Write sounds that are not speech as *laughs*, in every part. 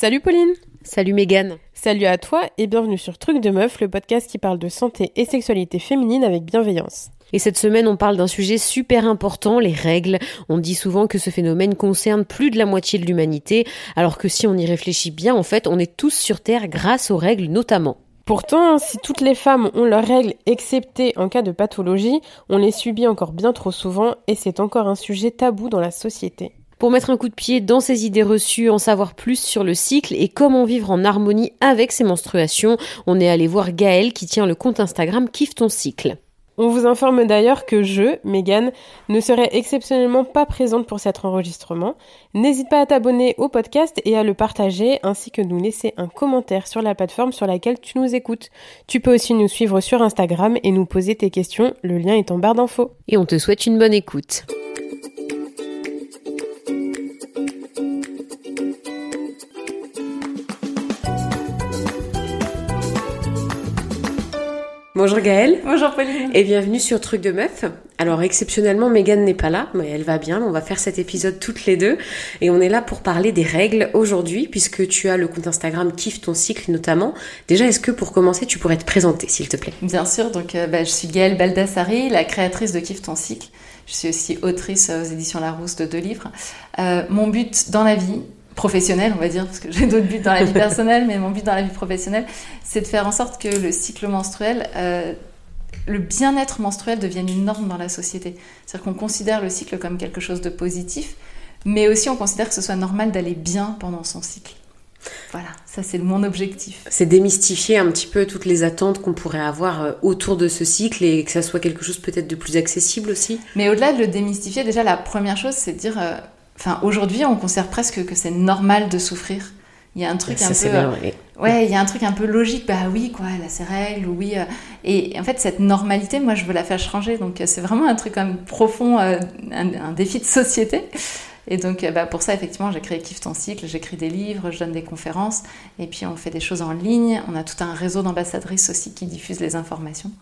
Salut Pauline Salut Mégane Salut à toi et bienvenue sur Truc de Meuf, le podcast qui parle de santé et sexualité féminine avec bienveillance. Et cette semaine, on parle d'un sujet super important, les règles. On dit souvent que ce phénomène concerne plus de la moitié de l'humanité, alors que si on y réfléchit bien, en fait, on est tous sur Terre grâce aux règles notamment. Pourtant, si toutes les femmes ont leurs règles, excepté en cas de pathologie, on les subit encore bien trop souvent et c'est encore un sujet tabou dans la société. Pour mettre un coup de pied dans ces idées reçues, en savoir plus sur le cycle et comment vivre en harmonie avec ses menstruations, on est allé voir Gaëlle qui tient le compte Instagram Kiffe ton cycle. On vous informe d'ailleurs que je, Megan, ne serai exceptionnellement pas présente pour cet enregistrement. N'hésite pas à t'abonner au podcast et à le partager, ainsi que nous laisser un commentaire sur la plateforme sur laquelle tu nous écoutes. Tu peux aussi nous suivre sur Instagram et nous poser tes questions, le lien est en barre d'infos. Et on te souhaite une bonne écoute. Bonjour Gaëlle. Bonjour Pauline. Et bienvenue sur Truc de Meuf. Alors exceptionnellement, Megan n'est pas là, mais elle va bien. On va faire cet épisode toutes les deux. Et on est là pour parler des règles aujourd'hui, puisque tu as le compte Instagram Kiffe ton cycle notamment. Déjà, est-ce que pour commencer, tu pourrais te présenter, s'il te plaît? Bien sûr. Donc, euh, bah, je suis Gaëlle Baldassari, la créatrice de Kiffe ton cycle. Je suis aussi autrice aux éditions Larousse de deux livres. Euh, mon but dans la vie, professionnel, on va dire, parce que j'ai d'autres buts dans la vie personnelle, mais mon but dans la vie professionnelle, c'est de faire en sorte que le cycle menstruel, euh, le bien-être menstruel devienne une norme dans la société. C'est-à-dire qu'on considère le cycle comme quelque chose de positif, mais aussi on considère que ce soit normal d'aller bien pendant son cycle. Voilà, ça c'est mon objectif. C'est démystifier un petit peu toutes les attentes qu'on pourrait avoir euh, autour de ce cycle et que ça soit quelque chose peut-être de plus accessible aussi? Mais au-delà de le démystifier, déjà la première chose c'est de dire, euh, Enfin, aujourd'hui, on considère presque que c'est normal de souffrir. Il y a un truc un peu. Bien, ouais. il y a un truc un peu logique. Bah oui, quoi, elle a ses règles, oui. Euh. Et en fait, cette normalité, moi, je veux la faire changer. Donc, euh, c'est vraiment un truc profond, euh, un, défi de société. Et donc, bah, pour ça, effectivement, j'ai créé Kiffe ton cycle, j'écris des livres, je donne des conférences, et puis on fait des choses en ligne. On a tout un réseau d'ambassadrices aussi qui diffusent les informations.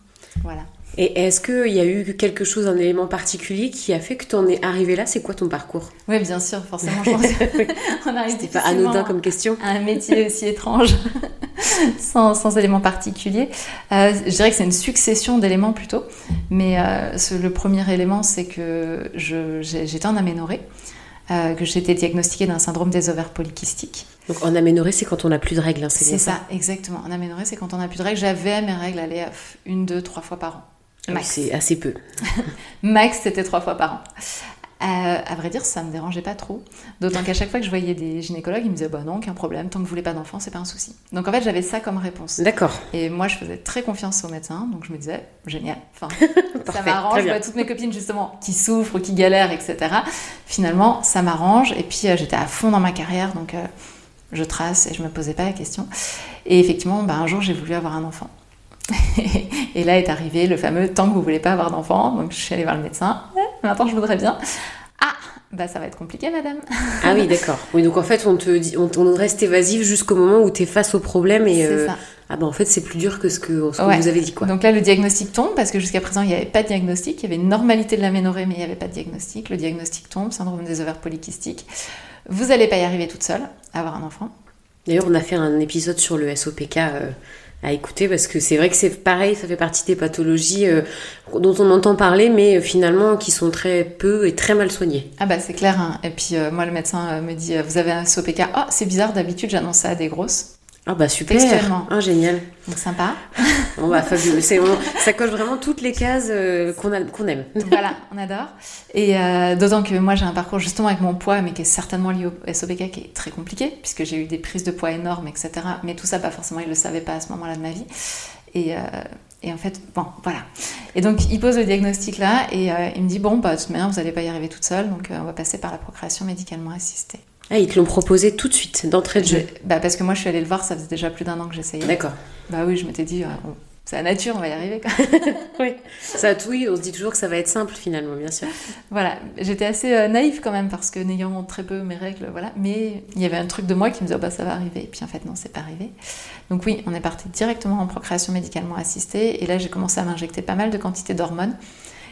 Voilà. Et est-ce qu'il y a eu quelque chose, un élément particulier qui a fait que tu en es arrivé là? C'est quoi ton parcours? Oui, bien sûr, forcément. Je pense *laughs* on arrive C'était pas anodin comme question. Un métier aussi étrange, *laughs* sans, sans, élément particulier. Euh, je dirais que c'est une succession d'éléments plutôt. Mais euh, le premier élément, c'est que j'étais en aménorrhée. Euh, que j'étais diagnostiquée d'un syndrome des ovaires polykystiques. Donc en aménorrhée, c'est quand on n'a plus de règles, hein, c'est ça, exactement. En aménorrhée, c'est quand on n'a plus de règles. J'avais mes règles aller une, deux, trois fois par an. Ah c'est assez peu. *laughs* Max, c'était trois fois par an. Euh, à vrai dire, ça me dérangeait pas trop. D'autant qu'à chaque fois que je voyais des gynécologues, ils me disaient Bah non, aucun problème, tant que vous voulez pas d'enfant, c'est pas un souci. Donc en fait, j'avais ça comme réponse. D'accord. Et moi, je faisais très confiance aux médecins, donc je me disais Génial. Enfin, *laughs* ça m'arrange. Je vois toutes mes copines, justement, qui souffrent ou qui galèrent, etc. Finalement, ça m'arrange. Et puis, euh, j'étais à fond dans ma carrière, donc euh, je trace et je me posais pas la question. Et effectivement, bah, un jour, j'ai voulu avoir un enfant. *laughs* et là est arrivé le fameux tant que vous voulez pas avoir d'enfant. Donc je suis allée voir le médecin. Eh, maintenant je voudrais bien. Ah, bah ça va être compliqué, madame. ah oui, *laughs* d'accord. Oui, donc en fait on te dit, on, reste évasif jusqu'au moment où tu es face au problème et. Euh, ça. Ah bah en fait c'est plus dur que ce que, vous avez dit quoi. Donc là le diagnostic tombe parce que jusqu'à présent il n'y avait pas de diagnostic, il y avait une normalité de la ménorrhée mais il n'y avait pas de diagnostic. Le diagnostic tombe, syndrome des ovaires polykystiques. Vous n'allez pas y arriver toute seule à avoir un enfant. D'ailleurs on a fait un épisode sur le SOPK euh, à écouter parce que c'est vrai que c'est pareil, ça fait partie des pathologies euh, dont on entend parler, mais euh, finalement qui sont très peu et très mal soignées. Ah bah c'est clair. Hein. Et puis euh, moi le médecin me dit vous avez un SOPK. Ah c'est bizarre d'habitude j'annonce ça à des grosses. Ah bah super, ah, génial. Donc sympa. bon bah fabuleux, ça coche vraiment toutes les cases euh, qu'on aime. *laughs* voilà, on adore. Et euh, d'autant que moi j'ai un parcours justement avec mon poids, mais qui est certainement lié au SOPK, qui est très compliqué, puisque j'ai eu des prises de poids énormes, etc. Mais tout ça, pas forcément, il le savait pas à ce moment-là de ma vie. Et, euh, et, en fait, bon, voilà. Et donc il pose le diagnostic là, et il me dit bon bah de toute manière vous n'allez pas y arriver toute seule, donc on va passer par la procréation médicalement assistée. Ah, ils te l'ont proposé tout de suite, d'entrée de jeu bah, Parce que moi, je suis allée le voir, ça faisait déjà plus d'un an que j'essayais. D'accord. Bah oui, je m'étais dit, ah, c'est la nature, on va y arriver. Quoi. *laughs* oui. Ça, oui, on se dit toujours que ça va être simple finalement, bien sûr. Voilà, j'étais assez euh, naïve quand même parce que n'ayant très peu mes règles, voilà. Mais il y avait un truc de moi qui me disait, oh, bah ça va arriver. Et puis en fait, non, c'est pas arrivé. Donc oui, on est parti directement en procréation médicalement assistée. Et là, j'ai commencé à m'injecter pas mal de quantités d'hormones.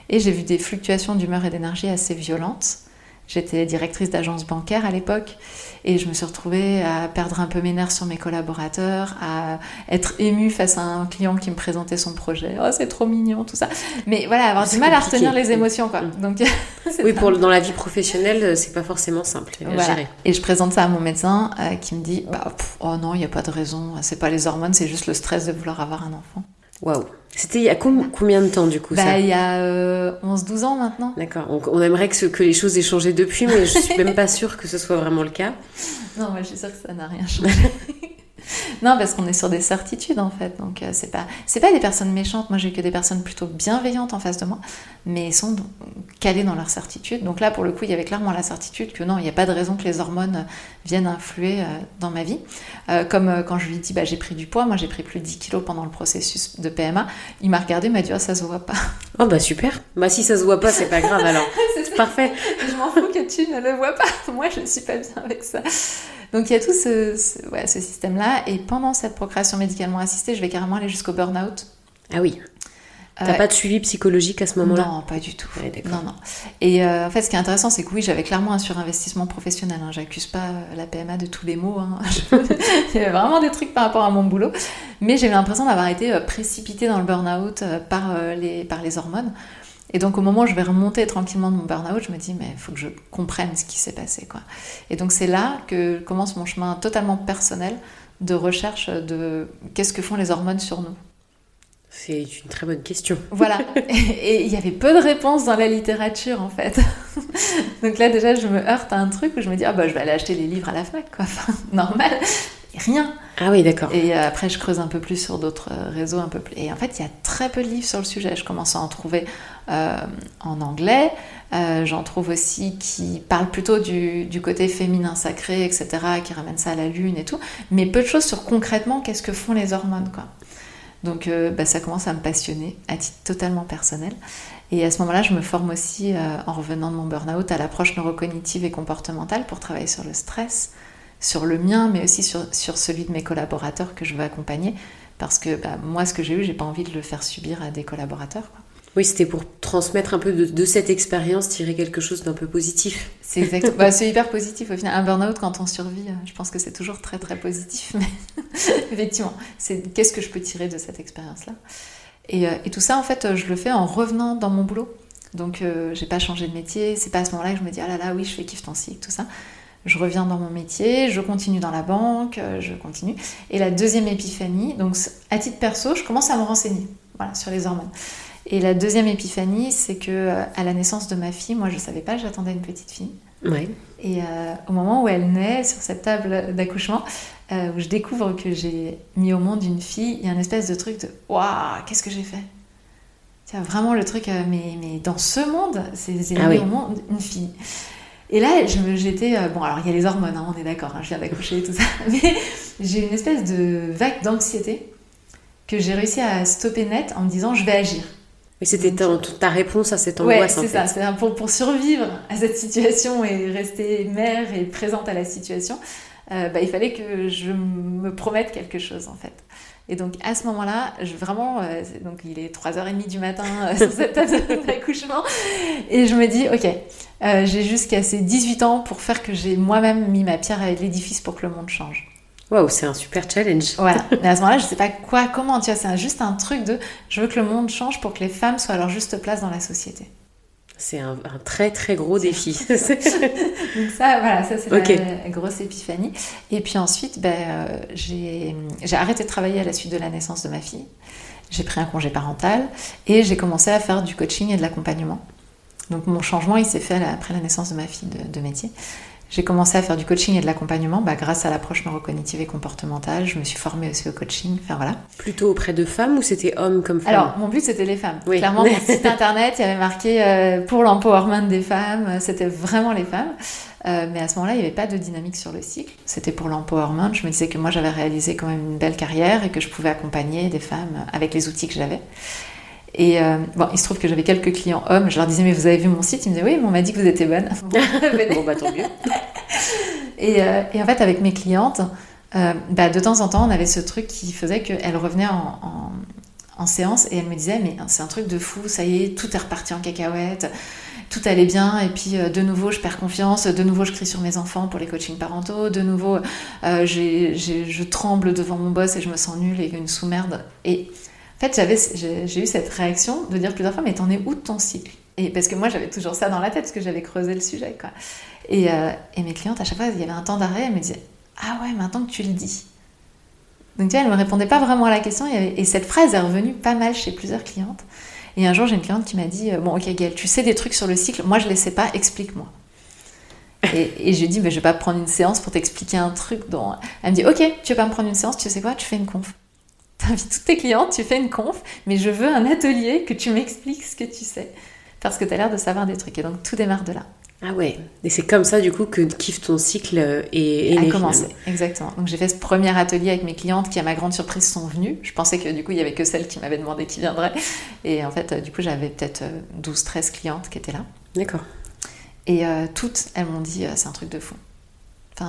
Et j'ai vu des fluctuations d'humeur et d'énergie assez violentes. J'étais directrice d'agence bancaire à l'époque et je me suis retrouvée à perdre un peu mes nerfs sur mes collaborateurs, à être émue face à un client qui me présentait son projet. Oh, c'est trop mignon, tout ça. Mais voilà, avoir du mal à retenir les émotions, quoi. Mm. Donc, *laughs* oui, pour, dans la vie professionnelle, c'est pas forcément simple à gérer. Et je présente ça à mon médecin euh, qui me dit bah, Oh non, il n'y a pas de raison, c'est pas les hormones, c'est juste le stress de vouloir avoir un enfant. Waouh C'était il y a combien de temps du coup bah, ça Il y a 11-12 euh, ans maintenant. D'accord. On, aimerait que, que, les choses aient changé depuis, mais je suis *laughs* même pas sûre que ce soit vraiment le cas. Non, moi je suis sûre que ça n'a rien *laughs* changé. *laughs* non, parce qu'on est sur des certitudes en fait. Donc euh, c'est pas c'est pas des personnes méchantes. Moi j'ai que des personnes plutôt bienveillantes en face de moi, mais sont calées dans leurs certitudes. Donc là pour le coup il y avait clairement la certitude que non il n'y a pas de raison que les hormones viennent influer euh, dans ma vie. Euh, comme quand je lui dis bah j'ai pris du poids, moi j'ai pris plus de 10 kilos pendant le processus de PMA. Il m'a regardé, m'a dit oh, ça se voit pas. Oh bah super. Bah si ça se voit pas c'est pas grave alors. *laughs* c'est parfait. je m'en fous que tu ne le vois pas. Moi je suis pas bien avec ça. Donc il y a tout ce, ce, système-là. Et pendant cette procréation médicalement assistée, je vais carrément aller jusqu'au burn-out. Ah oui. T'as euh, pas de suivi psychologique à ce moment-là? Non, pas du tout. non, non. Et euh, en fait, ce qui est intéressant, c'est que oui, j'avais clairement un surinvestissement professionnel. Hein. J'accuse pas la PMA de tous les mots. Hein. *laughs* Il y avait vraiment des trucs par rapport à mon boulot. Mais j'ai l'impression d'avoir été euh, précipitée dans le burn-out par, les, par les hormones. Et donc au moment où je vais remonter tranquillement de mon burn-out, je me dis mais il faut que je comprenne ce qui s'est passé quoi. Et donc c'est là que commence mon chemin totalement personnel de recherche de qu'est-ce que font les hormones sur nous. C'est une très bonne question. Voilà. *laughs* Et il y avait peu de réponses dans la littérature en fait. *laughs* Donc là déjà je me heurte à un truc où je me dis ah bah je vais aller acheter les livres à la fac quoi. Enfin, normal. Rien. Ah oui, d'accord. Et euh, après, je creuse un peu plus sur d'autres euh, réseaux, un peu plus. Et en fait, il y a très peu de livres sur le sujet. Je commence à en trouver euh, en anglais. J'en trouve aussi qui parlent plutôt du, côté féminin sacré, etc., qui ramènent ça à la lune et tout. Mais peu de choses sur concrètement qu'est-ce que font les hormones, quoi. Donc, bah, ça commence à me passionner à titre totalement personnel. Et à ce moment-là, je me forme aussi, en revenant de mon burn-out, à l'approche neurocognitive et comportementale pour travailler sur le stress, sur le mien, mais aussi sur, celui de mes collaborateurs que je veux accompagner. Parce que bah, moi, ce que j'ai eu, j'ai pas envie de le faire subir à des collaborateurs. Oui, c'était pour transmettre un peu de, cette expérience, tirer quelque chose d'un peu positif. C'est exactement. *laughs* bah, hyper positif au final. Un burn-out, quand on survit, euh, je pense que c'est toujours très très positif. Mais *laughs* effectivement, c'est qu'est-ce que je peux tirer de cette expérience-là? Et, euh, et, tout ça, en fait, je le fais en revenant dans mon boulot. Donc, euh, j'ai pas changé de métier. C'est pas à ce moment-là que je me dis ah là là, oui, je fais kiff ton cycle, tout ça je reviens dans mon métier, je continue dans la banque, euh, je continue. Et la deuxième épiphanie, donc à titre perso, je commence à me renseigner voilà, sur les hormones. Et la deuxième épiphanie, c'est que euh, à la naissance de ma fille, moi je ne savais pas, j'attendais une petite fille. Et euh, au moment où elle naît, sur cette table d'accouchement, où je découvre que j'ai mis au monde une fille, il y a une espèce de truc de waouh, qu'est-ce que j'ai fait? Tiens, vraiment le truc, mais, mais dans ce monde, c'est ah mis au monde une fille. Et là, j'étais. Euh, bon, alors il y a les hormones, hein, on est d'accord, hein, je viens d'accoucher et tout ça. *laughs* Mais j'ai une espèce de vague d'anxiété que j'ai réussi à stopper net en me disant je vais agir. Mais c'était ta, réponse à cette angoisse. Ouais, c'est ça. C'est pour, pour, survivre à cette situation et rester mère et présente à la situation, euh, bah, il fallait que je me promette quelque chose en fait. Et donc à ce moment-là, je, vraiment, euh, donc il est 3h30 du matin euh, sur cette table *laughs* d'accouchement, et je me dis, ok, euh, j'ai jusqu'à ces 18 ans pour faire que j'ai moi-même mis ma pierre à l'édifice pour que le monde change. Waouh, c'est un super challenge. Voilà. *laughs* Mais à ce moment-là, je sais pas quoi, comment, tu vois, c'est juste un truc de je veux que le monde change pour que les femmes soient à leur juste place dans la société. C'est un, très très gros défi. *laughs* Donc ça, voilà, ça c'est la grosse épiphanie. Et puis ensuite, ben, euh, j'ai arrêté de travailler à la suite de la naissance de ma fille. J'ai pris un congé parental et j'ai commencé à faire du coaching et de l'accompagnement. Donc mon changement, il s'est fait après la naissance de ma fille de métier. J'ai commencé à faire du coaching et de l'accompagnement bah, grâce à l'approche neurocognitive et comportementale. Je me suis formée aussi au coaching. Enfin, voilà. Plutôt auprès de femmes ou c'était hommes comme femmes Alors, mon but, c'était les femmes. Clairement, mon site *laughs* internet, il y avait marqué euh, pour l'empowerment des femmes. C'était vraiment les femmes. Euh, mais à ce moment-là, il n'y avait pas de dynamique sur le cycle. C'était pour l'empowerment. Je me disais que moi, j'avais réalisé quand même une belle carrière et que je pouvais accompagner des femmes avec les outils que j'avais. Et euh, bon, il se trouve que j'avais quelques clients hommes. Je leur disais, mais vous avez vu mon site? Ils me disaient, oui, mais on m'a dit que vous étiez bonne. *laughs* *laughs* bon, bah tant mieux. *laughs* et, euh, et, en fait, avec mes clientes, euh, bah, de temps en temps, on avait ce truc qui faisait qu'elles revenaient en, en séance et elle me disait mais c'est un truc de fou, ça y est, tout est reparti en cacahuète, tout allait bien et puis de nouveau je perds confiance, de nouveau je crie sur mes enfants pour les coachings parentaux, de nouveau je tremble devant mon boss et je me sens nulle et une sous-merde. Et en fait j'avais, j'ai, eu cette réaction de dire plusieurs fois mais t'en es où de ton cycle? Et parce que moi j'avais toujours ça dans la tête parce que j'avais creusé le sujet euh, et mes clientes à chaque fois il y avait un temps d'arrêt, elles me disaient ah ouais maintenant que tu le dis donc tu vois, elle me répondait pas vraiment à la question et, cette phrase est revenue pas mal chez plusieurs clientes. Et un jour, j'ai une cliente qui m'a dit euh, Bon, ok, Gaëlle, tu sais des trucs sur le cycle, moi je les sais pas, explique-moi. et, et je lui dis Mais je vais pas prendre une séance pour t'expliquer un truc dont. Elle me dit Ok, tu veux pas me prendre une séance, tu sais quoi, tu fais une conf. T'invites toutes tes clientes, tu fais une conf, mais je veux un atelier que tu m'expliques ce que tu sais. Parce que tu as l'air de savoir des trucs. Et donc tout démarre de là. Ah ouais, et c'est comme ça du coup que Kiffe ton cycle est, est a commencé. Exactement. Donc j'ai fait ce premier atelier avec mes clientes qui, à ma grande surprise, sont venues. Je pensais que du coup il y avait que celles qui m'avaient demandé qui viendrait. Et en fait, du coup, j'avais peut-être 12-13 euh, clientes qui étaient là. D'accord. Et euh, toutes, elles m'ont dit euh, c'est un truc de fou.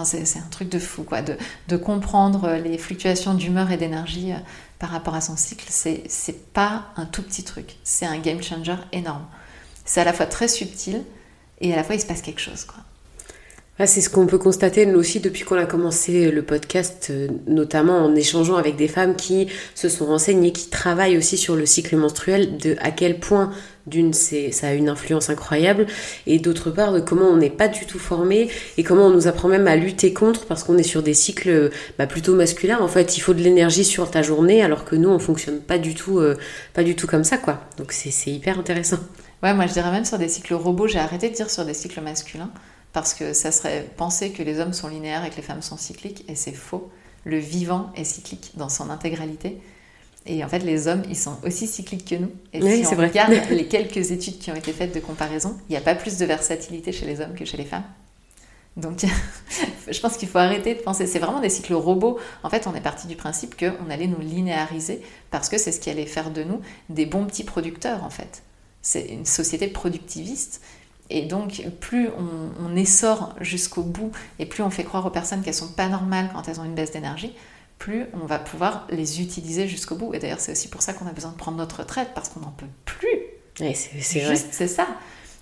C'est un truc de fou, quoi. De, comprendre les fluctuations d'humeur et d'énergie par rapport à son cycle, c'est pas un tout petit truc. C'est un game changer énorme. C'est à la fois très subtil et à la fois il se passe quelque chose. Quoi. c'est ce qu'on peut constater nous aussi depuis qu'on a commencé le podcast, euh, notamment en échangeant avec des femmes qui se sont renseignées, qui travaillent aussi sur le cycle menstruel, de à quel point d'une ça a une influence incroyable. Et d'autre part de comment on n'est pas du tout formé et comment on nous apprend même à lutter contre parce qu'on est sur des cycles bah, plutôt masculins. En fait il faut de l'énergie sur ta journée alors que nous on fonctionne pas du tout euh, pas du tout comme ça quoi. Donc c'est hyper intéressant. Ouais, moi je dirais même sur des cycles robots, j'ai arrêté de dire sur des cycles masculins parce que ça serait penser que les hommes sont linéaires et que les femmes sont cycliques. Et c'est faux. Le vivant est cyclique dans son intégralité. Et en fait, les hommes, ils sont aussi cycliques que nous. Et si on regarde *laughs* les quelques études qui ont été faites de comparaison, il n'y a pas plus de versatilité chez les hommes que chez les femmes. Donc, *laughs* je pense qu'il faut arrêter de penser. C'est vraiment des cycles robots. En fait, on est parti du principe qu'on allait nous linéariser parce que c'est ce qui allait faire de nous des bons petits producteurs, en fait c'est une société productiviste. Et donc, plus on, on essore jusqu'au bout et plus on fait croire aux personnes qu'elles sont pas normales quand elles ont une baisse d'énergie, plus on va pouvoir les utiliser jusqu'au bout. Et d'ailleurs, c'est aussi pour ça qu'on a besoin de prendre notre retraite, parce qu'on n'en peut plus. c'est juste, c'est ça.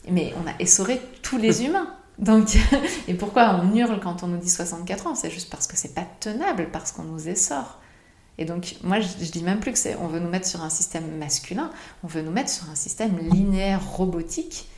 Mais on a essoré tous les *laughs* humains. Donc, *laughs* et pourquoi on hurle quand on nous dit 64 ans? C'est juste parce que c'est pas tenable, parce qu'on nous essore. Et donc, moi, je, dis même plus que c'est, on veut nous mettre sur un système masculin, on veut nous mettre sur un système linéaire robotique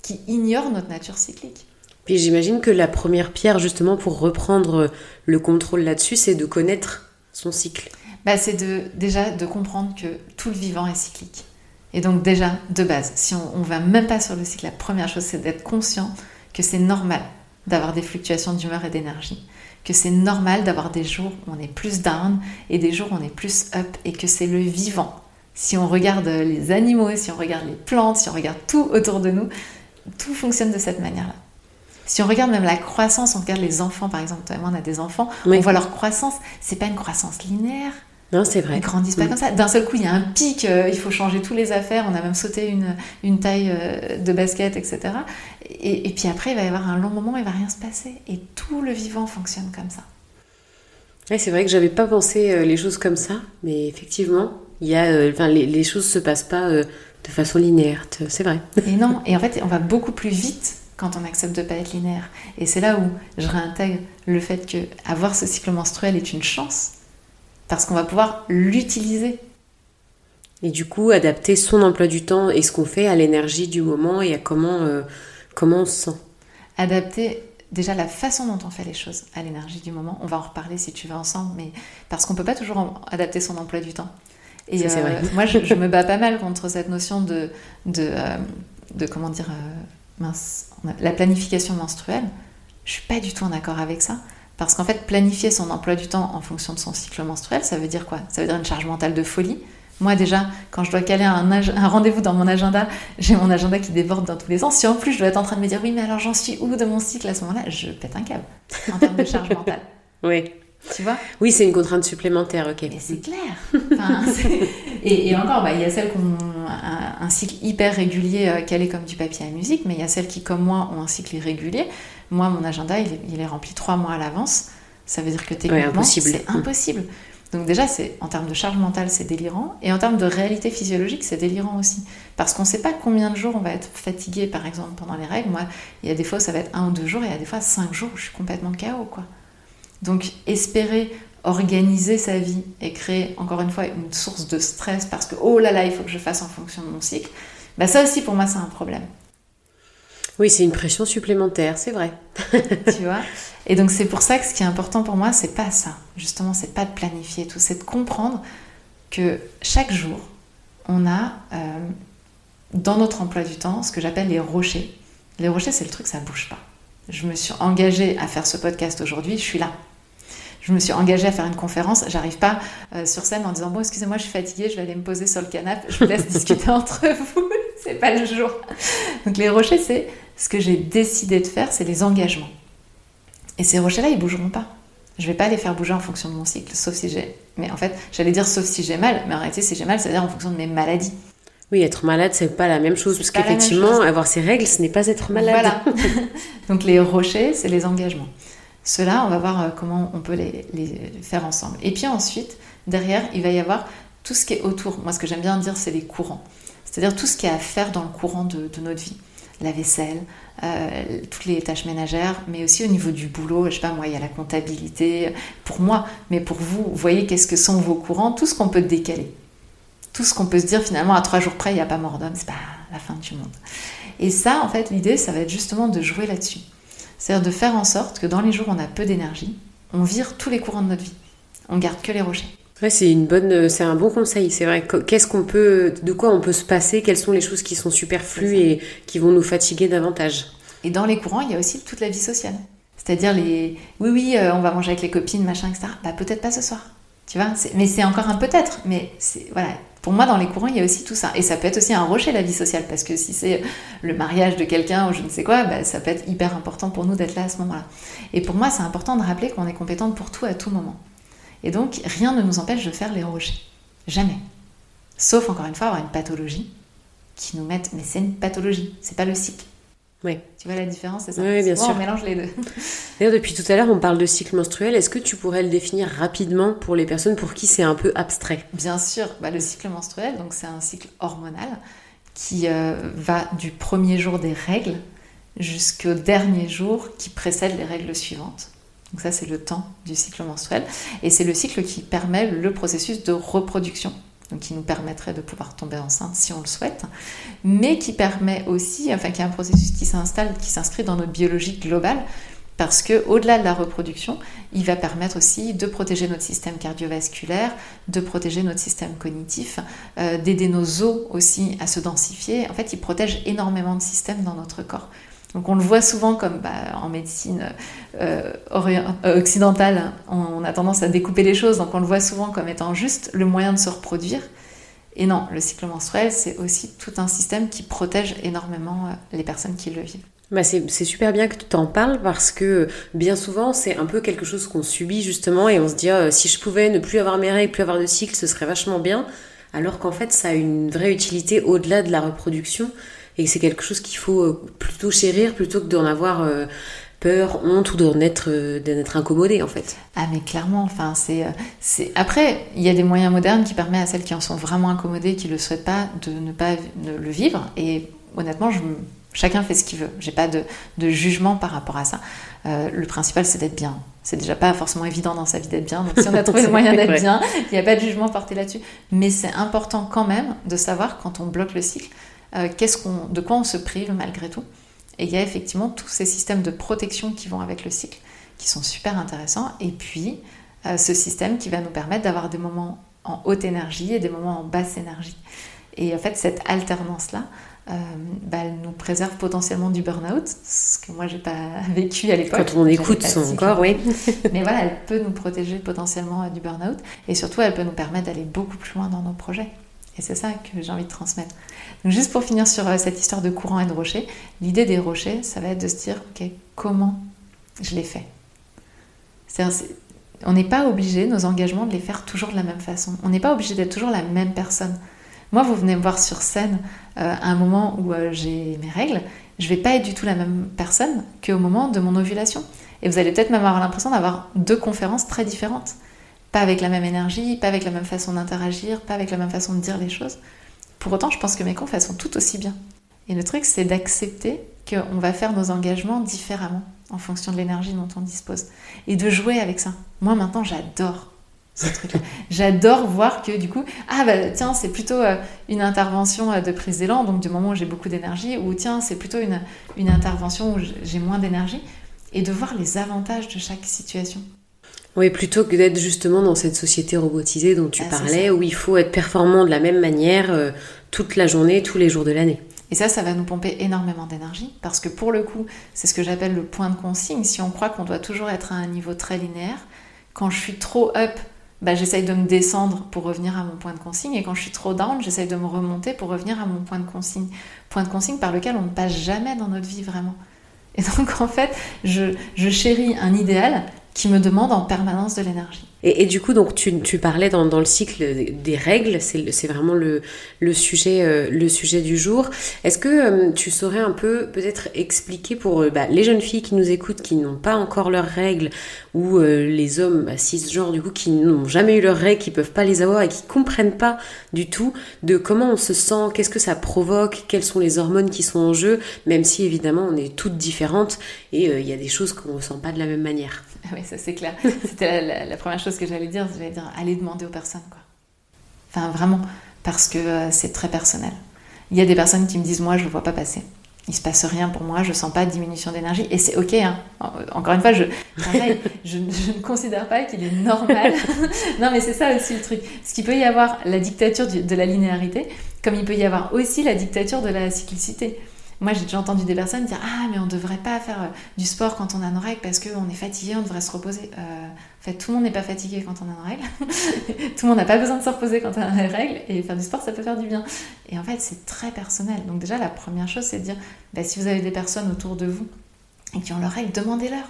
qui ignore notre nature cyclique. Puis j'imagine que la première pierre, justement, pour reprendre le contrôle là-dessus, c'est de connaître son cycle. Bah, c'est de, déjà de comprendre que tout le vivant est cyclique. Et donc déjà, de base, si on ne va même pas sur le cycle, la première chose, c'est d'être conscient que c'est normal d'avoir des fluctuations d'humeur et d'énergie que c'est normal d'avoir des jours où on est plus down et des jours où on est plus up et que c'est le vivant. Si on regarde les animaux, si on regarde les plantes, si on regarde tout autour de nous, tout fonctionne de cette manière-là. Si on regarde même la croissance, on regarde les enfants par exemple, toi et moi on a des enfants, on voit leur croissance, c'est pas une croissance linéaire, non, c'est vrai. Ils grandissent pas mm. comme ça. D'un seul coup, il y a un pic, euh, il faut changer tous les affaires. On a même sauté une, une taille euh, de basket, etc. Et, puis après, il va y avoir un long moment, il va rien se passer. Et tout le vivant fonctionne comme ça. c'est vrai que j'avais pas pensé euh, les choses comme ça, mais effectivement, il y a, les, les choses se passent pas de façon linéaire. C'est vrai. Et non. Et en fait, on va beaucoup plus vite quand on accepte de pas être linéaire. Et c'est là où je réintègre le fait que avoir ce cycle menstruel est une chance parce qu'on va pouvoir l'utiliser. Et du coup, adapter son emploi du temps et ce qu'on fait à l'énergie du moment et à comment, euh, comment on se sent. Adapter déjà la façon dont on fait les choses à l'énergie du moment. On va en reparler si tu veux ensemble, mais parce qu'on peut pas toujours adapter son emploi du temps. Et euh, moi, je, me bats pas mal contre cette notion de, de, euh, de comment dire, mince, la planification menstruelle. Je suis pas du tout en accord avec ça. Parce qu'en fait, planifier son emploi du temps en fonction de son cycle menstruel, ça veut dire quoi? Ça veut dire une charge mentale de folie. Moi déjà, quand je dois caler un, un rendez-vous dans mon agenda, j'ai mon agenda qui déborde dans tous les sens. Si en plus je dois être en train de me dire oui, mais alors j'en suis où de mon cycle à ce moment-là, je pète un câble en termes de charge mentale. *laughs* Oui. Tu vois? Oui, c'est une contrainte supplémentaire, ok. Mais c'est clair. *laughs* et, encore, bah, il y a celles qui un, cycle hyper régulier euh, calé comme du papier à musique, mais il y a celles qui, comme moi, ont un cycle irrégulier. Moi, mon agenda, il est, rempli trois mois à l'avance. Ça veut dire que techniquement, c'est impossible. Donc déjà, c'est en termes de charge mentale, c'est délirant, et en termes de réalité physiologique, c'est délirant aussi, parce qu'on ne sait pas combien de jours on va être fatigué, par exemple, pendant les règles. Moi, il y a des fois, ça va être un ou deux jours, et il y a des fois cinq jours, où je suis complètement KO, quoi. Donc espérer organiser sa vie et créer encore une fois une source de stress parce que oh là là, il faut que je fasse en fonction de mon cycle, bah ça aussi pour moi c'est un problème. Oui, c'est une pression supplémentaire, c'est vrai. *laughs* tu vois? Et donc c'est pour ça que ce qui est important pour moi, c'est pas ça. Justement, c'est pas de planifier tout, c'est de comprendre que chaque jour, on a euh, dans notre emploi du temps ce que j'appelle les rochers. Les rochers, c'est le truc, ça bouge pas. Je me suis engagée à faire ce podcast aujourd'hui, je suis là je me suis engagée à faire une conférence, j'arrive pas euh, sur scène en disant bon excusez-moi je suis fatiguée, je vais aller me poser sur le canapé, je vous laisse *laughs* discuter entre vous, *laughs* c'est pas le jour. Donc les rochers c'est ce que j'ai décidé de faire, c'est les engagements. Et ces rochers là ils bougeront pas. Je vais pas les faire bouger en fonction de mon cycle, sauf si j'ai. Mais en fait, j'allais dire sauf si j'ai mal, mais en réalité, si j'ai mal, c'est-à-dire en fonction de mes maladies. Oui, être malade, c'est pas la même chose, parce qu'effectivement, avoir ses règles, ce n'est pas être malade. Voilà. *laughs* Donc les rochers, c'est les engagements. Cela, on va voir euh, comment on peut les, faire ensemble. Et puis ensuite, derrière, il va y avoir tout ce qui est autour. Moi, ce que j'aime bien dire, c'est les courants. C'est-à-dire tout ce qui est à faire dans le courant de, notre vie. La vaisselle, euh, toutes les tâches ménagères, mais aussi au niveau du boulot. Je sais pas, moi, il y a la comptabilité. Pour moi, mais pour vous, vous voyez qu'est-ce que sont vos courants, tout ce qu'on peut décaler. Tout ce qu'on peut se dire finalement à trois jours près, il n'y a pas mort d'homme, c'est pas la fin du monde. Et ça, en fait, l'idée, ça va être justement de jouer là-dessus. C'est-à-dire de faire en sorte que dans les jours où on a peu d'énergie, on vire tous les courants de notre vie. On garde que les rochers. Ouais, c'est une bonne, c'est un bon conseil. C'est vrai. Qu'est-ce qu'on peut, de quoi on peut se passer Quelles sont les choses qui sont superflues et qui vont nous fatiguer davantage Et dans les courants, il y a aussi toute la vie sociale. C'est-à-dire les, oui, oui, euh, on va manger avec les copines, machin, etc. Bah peut-être pas ce soir. Mais c'est encore un peut-être. Mais voilà, pour moi, dans les courants, il y a aussi tout ça. Et ça peut être aussi un rocher, la vie sociale, parce que si c'est le mariage de quelqu'un ou je ne sais quoi, bah, ça peut être hyper important pour nous d'être là à ce moment-là. Et pour moi, c'est important de rappeler qu'on est compétente pour tout à tout moment. Et donc, rien ne nous empêche de faire les rochers. Jamais. Sauf, encore une fois, avoir une pathologie qui nous mette... Mais c'est une pathologie, c'est pas le cycle. Oui. Tu vois la différence, c'est ça? Oui, bien sûr. On mélange les deux. *laughs* D'ailleurs, depuis tout à l'heure, on parle de cycle menstruel. Est-ce que tu pourrais le définir rapidement pour les personnes pour qui c'est un peu abstrait? Bien sûr. Bah, le cycle menstruel, donc c'est un cycle hormonal qui euh, va du premier jour des règles jusqu'au dernier jour qui précède les règles suivantes. Donc ça, c'est le temps du cycle menstruel. Et c'est le cycle qui permet le processus de reproduction qui nous permettrait de pouvoir tomber enceinte si on le souhaite, mais qui permet aussi, enfin qui est un processus qui s'installe, qui s'inscrit dans notre biologie globale, parce que au-delà de la reproduction, il va permettre aussi de protéger notre système cardiovasculaire, de protéger notre système cognitif, euh, d'aider nos os aussi à se densifier. En fait, il protège énormément de systèmes dans notre corps. Donc on le voit souvent comme bah, en médecine euh, euh, occidentale, on, a tendance à découper les choses, donc on le voit souvent comme étant juste le moyen de se reproduire. Et non, le cycle menstruel, c'est aussi tout un système qui protège énormément euh, les personnes qui le vivent. Bah c'est super bien que tu t'en parles parce que bien souvent c'est un peu quelque chose qu'on subit justement et on se dit ah, si je pouvais ne plus avoir mes règles, plus avoir de cycle, ce serait vachement bien. Alors qu'en fait ça a une vraie utilité au-delà de la reproduction et c'est quelque chose qu'il faut euh, plutôt chérir plutôt que d'en avoir euh, peur, honte ou d'en être, euh, d'être incommodé en fait. Ah mais clairement, enfin c'est, c'est... Après, il y a des moyens modernes qui permettent à celles qui en sont vraiment incommodées, qui ne le souhaitent pas, de ne pas le vivre. Et honnêtement, je... chacun fait ce qu'il veut. J'ai pas de, de, jugement par rapport à ça. le principal, c'est d'être bien. C'est déjà pas forcément évident dans sa vie d'être bien. Donc si on a *laughs* trouvé le moyen d'être bien, il n'y a pas de jugement porté là-dessus. Mais c'est important quand même de savoir quand on bloque le cycle euh, qu'on, de quoi on se prive malgré tout. Et il y a effectivement tous ces systèmes de protection qui vont avec le cycle, qui sont super intéressants. Et puis, euh, ce système qui va nous permettre d'avoir des moments en haute énergie et des moments en basse énergie. Et en fait, cette alternance-là, euh, bah, elle nous préserve potentiellement du burn-out, ce que moi j'ai pas *laughs* vécu à l'époque. Quand on écoute son corps, oui. *laughs* *laughs* Mais voilà, elle peut nous protéger potentiellement du burn-out et surtout elle peut nous permettre d'aller beaucoup plus loin dans nos projets. Et c'est ça que j'ai envie de transmettre. Donc juste pour finir sur euh, cette histoire de courant et de rocher, l'idée des rochers, ça va être de se dire, ok, comment je les fais? On n'est pas obligé, nos engagements, de les faire toujours de la même façon. On n'est pas obligé d'être toujours la même personne. Moi, vous venez me voir sur scène euh, à un moment où euh, j'ai mes règles, je vais pas être du tout la même personne qu'au moment de mon ovulation. Et vous allez peut-être même avoir l'impression d'avoir deux conférences très différentes pas avec la même énergie, pas avec la même façon d'interagir, pas avec la même façon de dire les choses. Pour autant, je pense que mes confs, elles sont tout aussi bien. Et le truc, c'est d'accepter qu'on va faire nos engagements différemment en fonction de l'énergie dont on dispose. Et de jouer avec ça. Moi, maintenant, j'adore ce truc-là. *laughs* J'adore voir que du coup, ah bah tiens, c'est plutôt euh, une intervention euh, de prise d'élan, donc du moment où j'ai beaucoup d'énergie, ou tiens, c'est plutôt une, une intervention où j'ai moins d'énergie, et de voir les avantages de chaque situation. Oui, plutôt que d'être justement dans cette société robotisée dont tu ah, parlais, où il faut être performant de la même manière euh, toute la journée, tous les jours de l'année. Et ça, ça va nous pomper énormément d'énergie, parce que pour le coup, c'est ce que j'appelle le point de consigne. Si on croit qu'on doit toujours être à un niveau très linéaire, quand je suis trop up, bah, j'essaye de me descendre pour revenir à mon point de consigne, et quand je suis trop down, j'essaye de me remonter pour revenir à mon point de consigne. Point de consigne par lequel on ne passe jamais dans notre vie vraiment. Et donc en fait, je, je chéris un idéal qui me demande en permanence de l'énergie. Et, du coup, donc tu, parlais dans, le cycle des règles, c'est vraiment le, sujet, euh, le sujet du jour. Est-ce que euh, tu saurais un peu peut-être expliquer pour euh, bah, les jeunes filles qui nous écoutent, qui n'ont pas encore leurs règles, ou les hommes bah, cisgenres du coup qui n'ont jamais eu leurs règles, qui peuvent pas les avoir et qui comprennent pas du tout de comment on se sent, qu'est-ce que ça provoque, quelles sont les hormones qui sont en jeu, même si évidemment on est toutes différentes et il y a des choses qu'on ne ressent pas de la même manière. *laughs* oui, ça c'est clair. C'était la, première chose que j'allais dire, j'allais dire allez demander aux personnes. Quoi. Enfin, vraiment, parce que euh, c'est très personnel. Il y a des personnes qui me disent moi, je ne vois pas passer. Il se passe rien pour moi, je sens pas de diminution d'énergie et c'est ok. Hein. Encore une fois, je, je, ne considère pas qu'il est normal. *laughs* non, mais c'est ça aussi le truc. Parce qu'il peut y avoir la dictature de la linéarité, comme il peut y avoir aussi la dictature de la cyclicité. Moi, j'ai déjà entendu des personnes dire Ah, mais on ne devrait pas faire euh, du sport quand on a nos règles parce qu'on est fatigué, on devrait se reposer. Euh, en fait, tout le monde n'est pas fatigué quand on a nos règles. *laughs* tout le monde n'a pas besoin de se reposer quand on a des règles. Et faire du sport, ça peut faire du bien. Et en fait, c'est très personnel. Donc, déjà, la première chose, c'est de dire bah, si vous avez des personnes autour de vous et qui ont leurs règles, demandez-leur.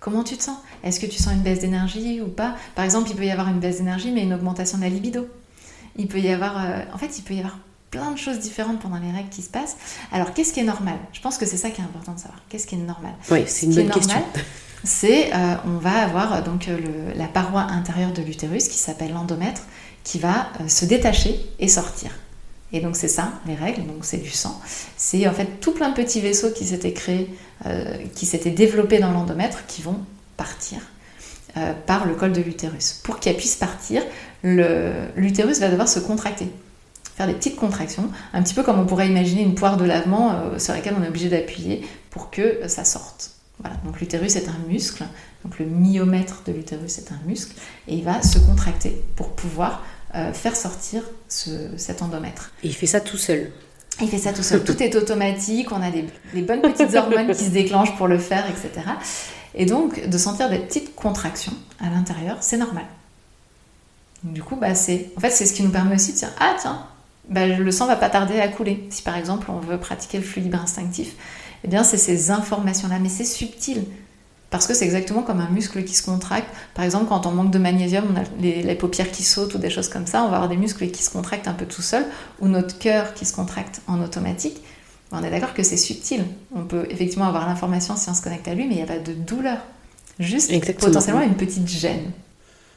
Comment tu te sens? Est-ce que tu sens une baisse d'énergie ou pas? Par exemple, il peut y avoir une baisse d'énergie, mais une augmentation de la libido. Il peut y avoir. Euh, en fait, il peut y avoir plein de choses différentes pendant les règles qui se passent. Alors, qu'est-ce qui est normal? Je pense que c'est ça qui est important de savoir. Qu'est-ce qui est normal? Oui, c'est une bonne question. C'est, euh, on va avoir euh, donc euh, la paroi intérieure de l'utérus qui s'appelle l'endomètre, qui va se détacher et sortir. Et donc c'est ça, les règles, donc c'est du sang. C'est en fait tout plein de petits vaisseaux qui s'étaient créés, qui s'étaient développés dans l'endomètre, qui vont partir par le col de l'utérus. Pour qu'elle puisse partir, l'utérus va devoir se contracter faire des petites contractions, un petit peu comme on pourrait imaginer une poire de lavement euh, sur laquelle on est obligé d'appuyer pour que euh, ça sorte. Voilà, donc l'utérus est un muscle, donc le myomètre de l'utérus est un muscle, et il va se contracter pour pouvoir euh, faire sortir cet endomètre. Et il fait ça tout seul il fait ça tout seul. Tout est automatique, on a des, des, bonnes petites hormones qui se déclenchent pour le faire, etc. Et donc, de sentir des petites contractions à l'intérieur, c'est normal. Du coup, bah, c'est, en fait, c'est ce qui nous permet aussi de dire Ah, tiens, bah, le sang va pas tarder à couler. Si par exemple on veut pratiquer le flux libre instinctif, eh bien c'est ces informations-là, mais c'est subtil. Parce que c'est exactement comme un muscle qui se contracte. Par exemple, quand on manque de magnésium, on a les, paupières qui sautent ou des choses comme ça, on va avoir des muscles qui se contractent un peu tout seul, ou notre cœur qui se contracte en automatique. On est d'accord que c'est subtil. On peut effectivement avoir l'information si on se connecte à lui, mais il n'y a pas de douleur. Juste potentiellement une petite gêne.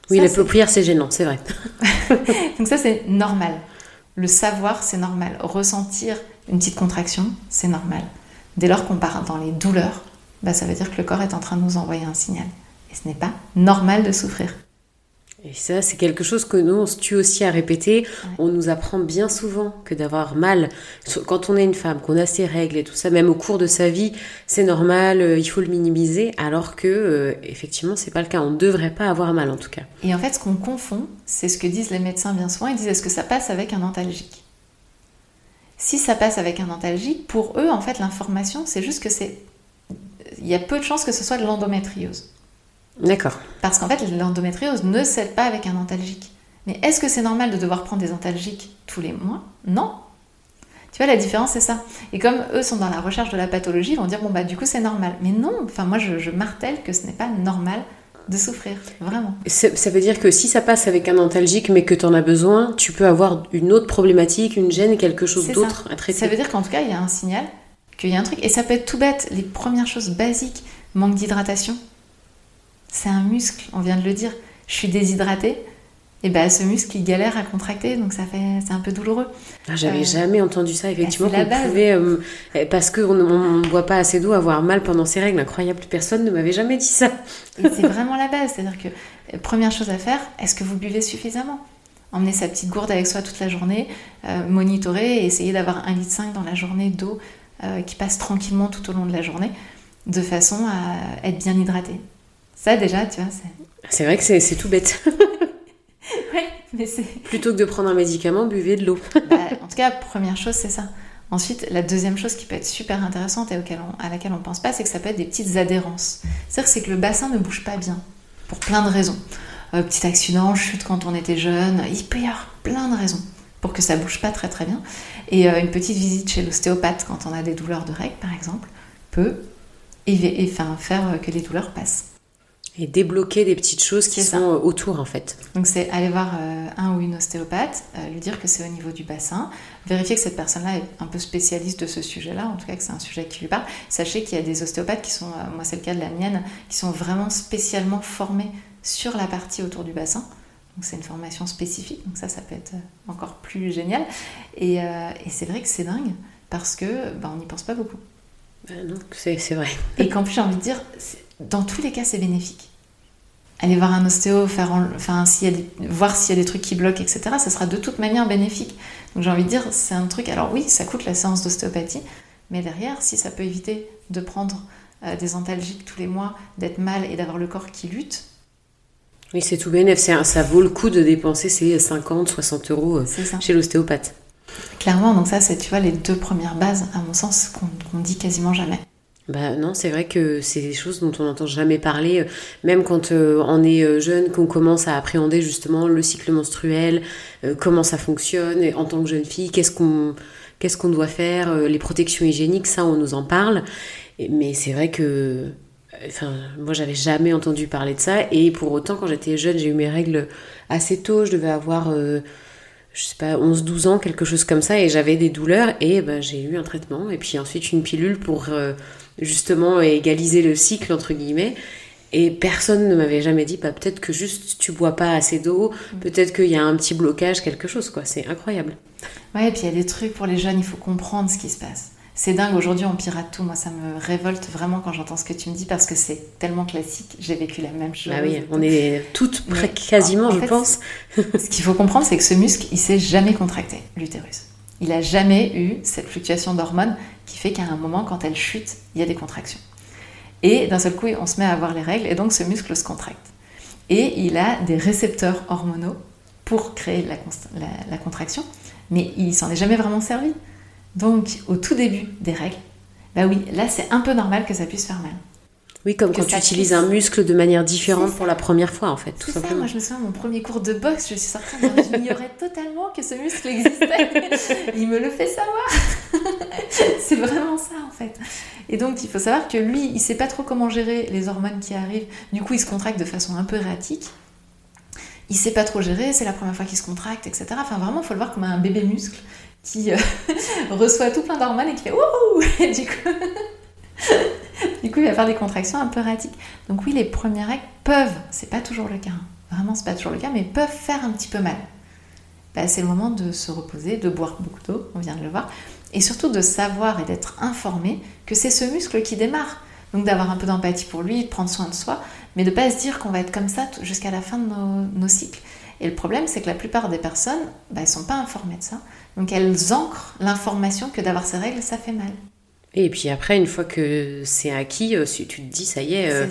Oui, les paupières, c'est gênant, c'est vrai. *laughs* Donc ça, c'est normal. Le savoir, c'est normal. Ressentir une petite contraction, c'est normal. Dès lors qu'on part dans les douleurs, bah, ça veut dire que le corps est en train de nous envoyer un signal. Et ce n'est pas normal de souffrir. Et ça, c'est quelque chose que nous, on se tue aussi à répéter. On nous apprend bien souvent que d'avoir mal, quand on est une femme, qu'on a ses règles et tout ça, même au cours de sa vie, c'est normal, euh, il faut le minimiser, alors que, euh, effectivement, c'est pas le cas. On ne devrait pas avoir mal, en tout cas. Et en fait, ce qu'on confond, c'est ce que disent les médecins bien souvent. Ils disent est-ce que ça passe avec un antalgique? Si ça passe avec un antalgique, pour eux, en fait, l'information, c'est juste que c'est. Il y a peu de chances que ce soit de l'endométriose. D'accord. Parce qu'en fait, l'endométriose ne cède pas avec un antalgique. Mais est-ce que c'est normal de devoir prendre des antalgiques tous les mois? Non. Tu vois, la différence, c'est ça. Et comme eux sont dans la recherche de la pathologie, ils vont dire, bon, bah, du coup, c'est normal. Mais non, enfin, moi, je, martèle que ce n'est pas normal de souffrir, vraiment. Ça veut dire que si ça passe avec un antalgique, mais que tu en as besoin, tu peux avoir une autre problématique, une gêne, quelque chose d'autre à traiter. Ça veut dire qu'en tout cas, il y a un signal, qu'il y a un truc. Et ça peut être tout bête, les premières choses basiques, manque d'hydratation, c'est un muscle, on vient de le dire. je suis déshydratée, et ben ce muscle il galère à contracter, donc ça fait c'est un peu douloureux. Ah, J'avais euh, jamais entendu ça effectivement qu'on pouvait euh, eh, parce qu'on ne boit pas assez d'eau avoir mal pendant ses règles. Incroyable, personne ne m'avait jamais dit ça. c'est vraiment la base, c'est-à-dire que euh, première chose à faire, est-ce que vous buvez suffisamment? Emmener sa petite gourde avec soi toute la journée, monitorer et essayer d'avoir un litre 5 dans la journée d'eau qui passe tranquillement tout au long de la journée, de façon à être bien hydraté. Ça déjà, tu vois, c'est. C'est vrai que c'est tout bête. *laughs* mais c'est... Plutôt que de prendre un médicament, buvez de l'eau. *laughs* Bah, en tout cas, première chose, c'est ça. Ensuite, la deuxième chose qui peut être super intéressante et à laquelle on ne pense pas, c'est que ça peut être des petites adhérences. C'est-à-dire c'est que le bassin ne bouge pas bien, pour plein de raisons. Euh, petit accident, chute quand on était jeune, il peut y avoir plein de raisons pour que ça bouge pas très très bien. Et euh, une petite visite chez l'ostéopathe quand on a des douleurs de règles, par exemple, peut enfin, faire que les douleurs passent. Et débloquer des petites choses qui sont euh, autour en fait. Donc c'est aller voir euh, un ou une ostéopathe, euh, lui dire que c'est au niveau du bassin, vérifier que cette personne-là est un peu spécialiste de ce sujet-là, en tout cas que c'est un sujet qui lui parle. Sachez qu'il y a des ostéopathes qui sont, moi c'est le cas de la mienne, qui sont vraiment spécialement formés sur la partie autour du bassin. Donc c'est une formation spécifique, donc ça ça peut être encore plus génial. Et, et c'est vrai que c'est dingue parce que bah, on n'y pense pas beaucoup. Ben non, c'est vrai. Et qu'en plus j'ai envie de dire, dans tous les cas, c'est bénéfique. Aller voir un ostéo, faire enfin, voir s'il y a des trucs qui bloquent, etc., ça sera de toute manière bénéfique. Donc j'ai envie de dire, c'est un truc. Alors oui, ça coûte la séance d'ostéopathie, mais derrière, si ça peut éviter de prendre euh, des antalgiques tous les mois, d'être mal et d'avoir le corps qui lutte. Oui, c'est tout bénéfique. Ça vaut le coup de dépenser ces 50, 60 euros euh, chez l'ostéopathe. Clairement, donc ça, c'est tu vois les deux premières bases, à mon sens, qu'on dit quasiment jamais. Bah non, c'est vrai que c'est des choses dont on n'entend jamais parler, euh, même quand euh, on est euh, jeune, qu'on commence à appréhender justement le cycle menstruel, comment ça fonctionne, et en tant que jeune fille, qu'est-ce qu'on qu'est-ce qu'on doit faire, les protections hygiéniques, ça on nous en parle. Mais c'est vrai que, enfin, moi j'avais jamais entendu parler de ça, et pour autant quand j'étais jeune, j'ai eu mes règles assez tôt, je devais avoir je sais pas, 11-12 ans, quelque chose comme ça, et j'avais des douleurs, et ben, j'ai eu un traitement, et puis ensuite une pilule pour justement égaliser le cycle entre guillemets. Et personne ne m'avait jamais dit, bah, peut-être que juste tu bois pas assez d'eau, mm. peut-être qu'il y a un petit blocage, quelque chose, quoi. C'est incroyable. Ouais, et puis il y a des trucs pour les jeunes, il faut comprendre ce qui se passe. C'est dingue, aujourd'hui on pirate tout. Moi, ça me révolte vraiment quand j'entends ce que tu me dis parce que c'est tellement classique. J'ai vécu la même chose. Bah oui, on est toutes quasiment, je pense. *laughs* ce qu'il faut comprendre, c'est que ce muscle, il s'est jamais contracté, l'utérus. Il n'a jamais eu cette fluctuation d'hormones qui fait qu'à un moment, quand elle chute, il y a des contractions. Et d'un seul coup, on se met à avoir les règles et donc ce muscle se contracte. Et il a des récepteurs hormonaux pour créer la, contraction, mais il s'en est jamais vraiment servi. Donc, au tout début des règles, bah oui, là c'est un peu normal que ça puisse faire mal. Oui, comme quand tu utilises un muscle de manière différente pour la première fois, en fait, tout simplement. Ça. Moi, je me souviens, mon premier cours de boxe, je suis sortie, j'ignorais totalement que ce muscle existait. Il me le fait savoir. *laughs* c'est vraiment ça, en fait. Et donc, il faut savoir que lui, il sait pas trop comment gérer les hormones qui arrivent. Du coup, il se contracte de façon un peu erratique. Il sait pas trop gérer, c'est la première fois qu'il se contracte, etc. Enfin, vraiment, il faut le voir comme un bébé muscle qui euh, *laughs* reçoit tout plein d'hormones et qui fait wouhou *laughs* Et du coup *laughs* du coup, il va faire des contractions un peu erratiques. Donc oui, les premières règles peuvent, c'est pas toujours le cas, hein. vraiment c'est pas toujours le cas, mais peuvent faire un petit peu mal. Bah, c'est le moment de se reposer, de boire beaucoup d'eau, on vient de le voir, et surtout de savoir et d'être informé que c'est ce muscle qui démarre. Donc d'avoir un peu d'empathie pour lui, de prendre soin de soi, mais de pas se dire qu'on va être comme ça jusqu'à la fin de nos, cycles. Et le problème, c'est que la plupart des personnes, bah, elles ne sont pas informées de ça. Donc elles ancrent l'information que d'avoir ces règles, ça fait mal. Et puis après, une fois que c'est acquis, euh, tu te dis, ça y est. Euh,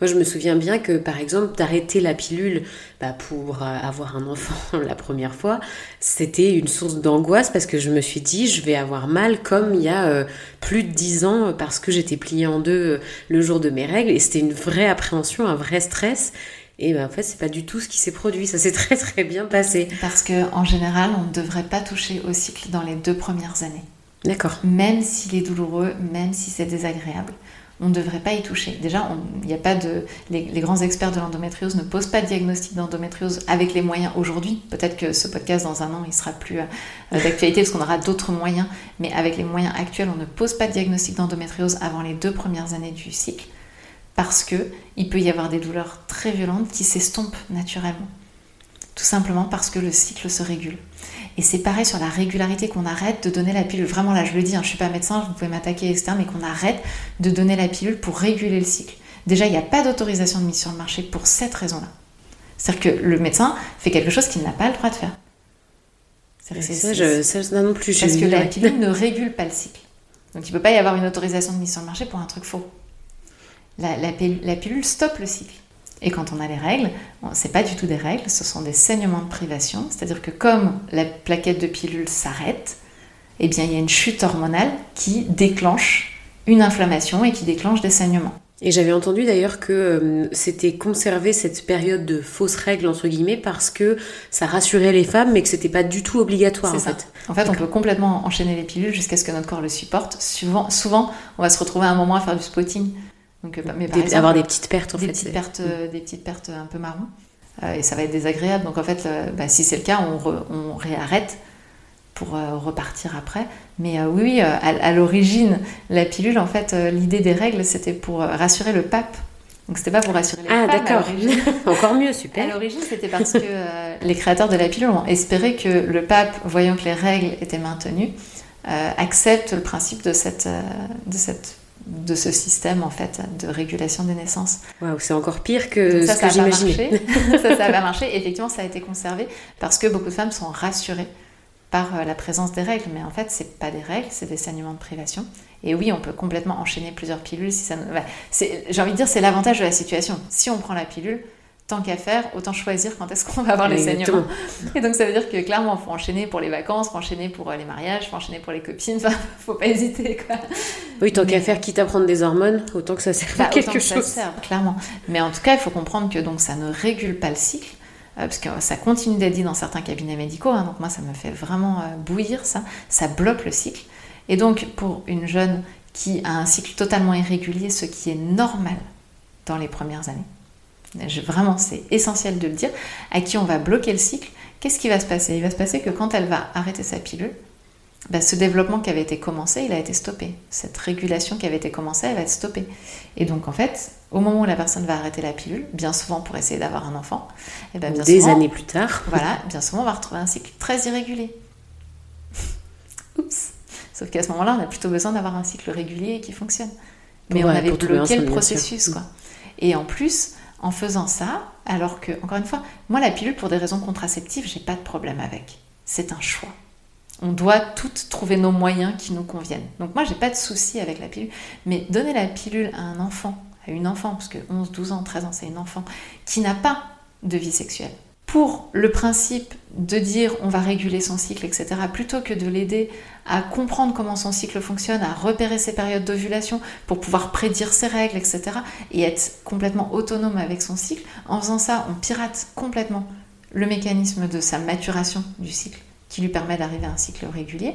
moi, je me souviens bien que, par exemple, d'arrêter la pilule bah, pour euh, avoir un enfant *laughs* la première fois, c'était une source d'angoisse parce que je me suis dit, je vais avoir mal comme il y a plus de dix ans parce que j'étais pliée en deux le jour de mes règles. Et c'était une vraie appréhension, un vrai stress. Et ben, en fait, c'est pas du tout ce qui s'est produit. Ça s'est *laughs* très très bien passé. Parce qu'en général, on ne devrait pas toucher au cycle dans les deux premières années. D'accord. Même s'il est douloureux, même si c'est désagréable, on ne devrait pas y toucher. Déjà, il n'y a pas de, les, grands experts de l'endométriose ne posent pas de diagnostic d'endométriose avec les moyens aujourd'hui. Peut-être que ce podcast dans un an, il sera plus euh, d'actualité parce qu'on aura d'autres moyens. Mais avec les moyens actuels, on ne pose pas de diagnostic d'endométriose avant les deux premières années du cycle. parce que il peut y avoir des douleurs très violentes qui s'estompent naturellement. Tout simplement parce que le cycle se régule. Et c'est pareil sur la régularité qu'on arrête de donner la pilule. Vraiment là, je le dis, hein, je ne suis pas médecin, vous pouvez m'attaquer, etc. Mais qu'on arrête de donner la pilule pour réguler le cycle. Déjà, il n'y a pas d'autorisation de mise sur le marché pour cette raison-là. C'est-à-dire que le médecin fait quelque chose qu'il n'a pas le droit de faire. Ça, je, ça, non plus. Parce que la pilule ne *laughs* régule pas le cycle. Donc il ne peut pas y avoir une autorisation de mise sur le marché pour un truc faux. La, la, la pilule stoppe le cycle. Et quand on a les règles, c'est pas du tout des règles, ce sont des saignements de privation. C'est-à-dire que comme la plaquette de pilule s'arrête, eh bien il y a une chute hormonale qui déclenche une inflammation et qui déclenche des saignements. Et j'avais entendu d'ailleurs que euh, c'était conserver cette période de fausses règles entre guillemets parce que ça rassurait les femmes mais que c'était pas du tout obligatoire en fait. En fait, on peut complètement enchaîner les pilules jusqu'à ce que notre corps le supporte. Souvent, souvent, on va se retrouver à un moment à faire du spotting donc, euh, mais par exemple, avoir des petites pertes en des fait. Petites pertes, euh, des petites pertes un peu marron. Euh, et ça va être désagréable. Donc en fait, bah, si c'est le cas, on, on réarrête pour repartir après. Mais oui, à, l'origine, la pilule, en fait, l'idée des règles, c'était pour rassurer le pape. Donc c'était pas pour rassurer les ah, d'accord. *laughs* Encore mieux, super. À l'origine, c'était parce que les créateurs de la pilule ont espéré que le pape, voyant que les règles étaient maintenues, accepte le principe de cette, de cette de ce système en fait de régulation des naissances. Waouh, c'est encore pire que ça, ce que j'imaginais. *laughs* *laughs* ça, ça va marcher. Effectivement, ça a été conservé parce que beaucoup de femmes sont rassurées par euh, la présence des règles, mais en fait, c'est pas des règles, c'est des saignements de privation. Et oui, on peut complètement enchaîner plusieurs pilules si ça. J'ai envie de dire, c'est l'avantage de la situation. Si on prend la pilule, tant qu'à faire, autant choisir quand est-ce qu'on va avoir les saignements. Et donc ça veut dire que clairement, il faut enchaîner pour les vacances, faut enchaîner pour euh, les mariages, faut enchaîner pour les copines, *laughs* enfin, faut pas hésiter quoi. Oui, tant qu'à faire, quitte à prendre des hormones, autant que ça serve bah, à quelque chose. ça serve, clairement. Mais en tout cas, il faut comprendre que donc ça ne régule pas le cycle. Euh, parce que ça continue d'être dit dans certains cabinets médicaux, hein, donc moi ça me fait vraiment euh, bouillir ça, ça bloque le cycle. Et donc pour une jeune qui a un cycle totalement irrégulier, ce qui est normal dans les premières années, vraiment c'est essentiel de le dire, à qui on va bloquer le cycle, qu'est-ce qui va se passer? Il va se passer que quand elle va arrêter sa pilule, bah, ce développement qui avait été commencé, il a été stoppé. Cette régulation qui avait été commencée, elle va être stoppée. Et donc en fait, au moment où la personne va arrêter la pilule, bien souvent pour essayer d'avoir un enfant, et eh ben, bien des années plus tard, *laughs* voilà, bien souvent on va retrouver un cycle très irrégulier. *laughs* Oups. Sauf qu'à ce moment-là, on a plutôt besoin d'avoir un cycle régulier qui fonctionne. Mais on avait bloqué le processus, quoi. Et en plus, en faisant ça, alors que, encore une fois, moi la pilule pour des raisons contraceptives, j'ai pas de problème avec. C'est un choix. On doit toutes trouver nos moyens qui nous conviennent. Donc moi j'ai pas de souci avec la pilule, mais donner la pilule à un enfant, à une enfant, parce que 11, 12 ans, 13 ans c'est une enfant, qui n'a pas de vie sexuelle, pour le principe de dire on va réguler son cycle, etc., plutôt que de l'aider à comprendre comment son cycle fonctionne, à repérer ses périodes d'ovulation pour pouvoir prédire ses règles, etc., et être complètement autonome avec son cycle, en faisant ça, on pirate complètement le mécanisme de sa maturation du cycle, qui lui permet d'arriver à un cycle régulier.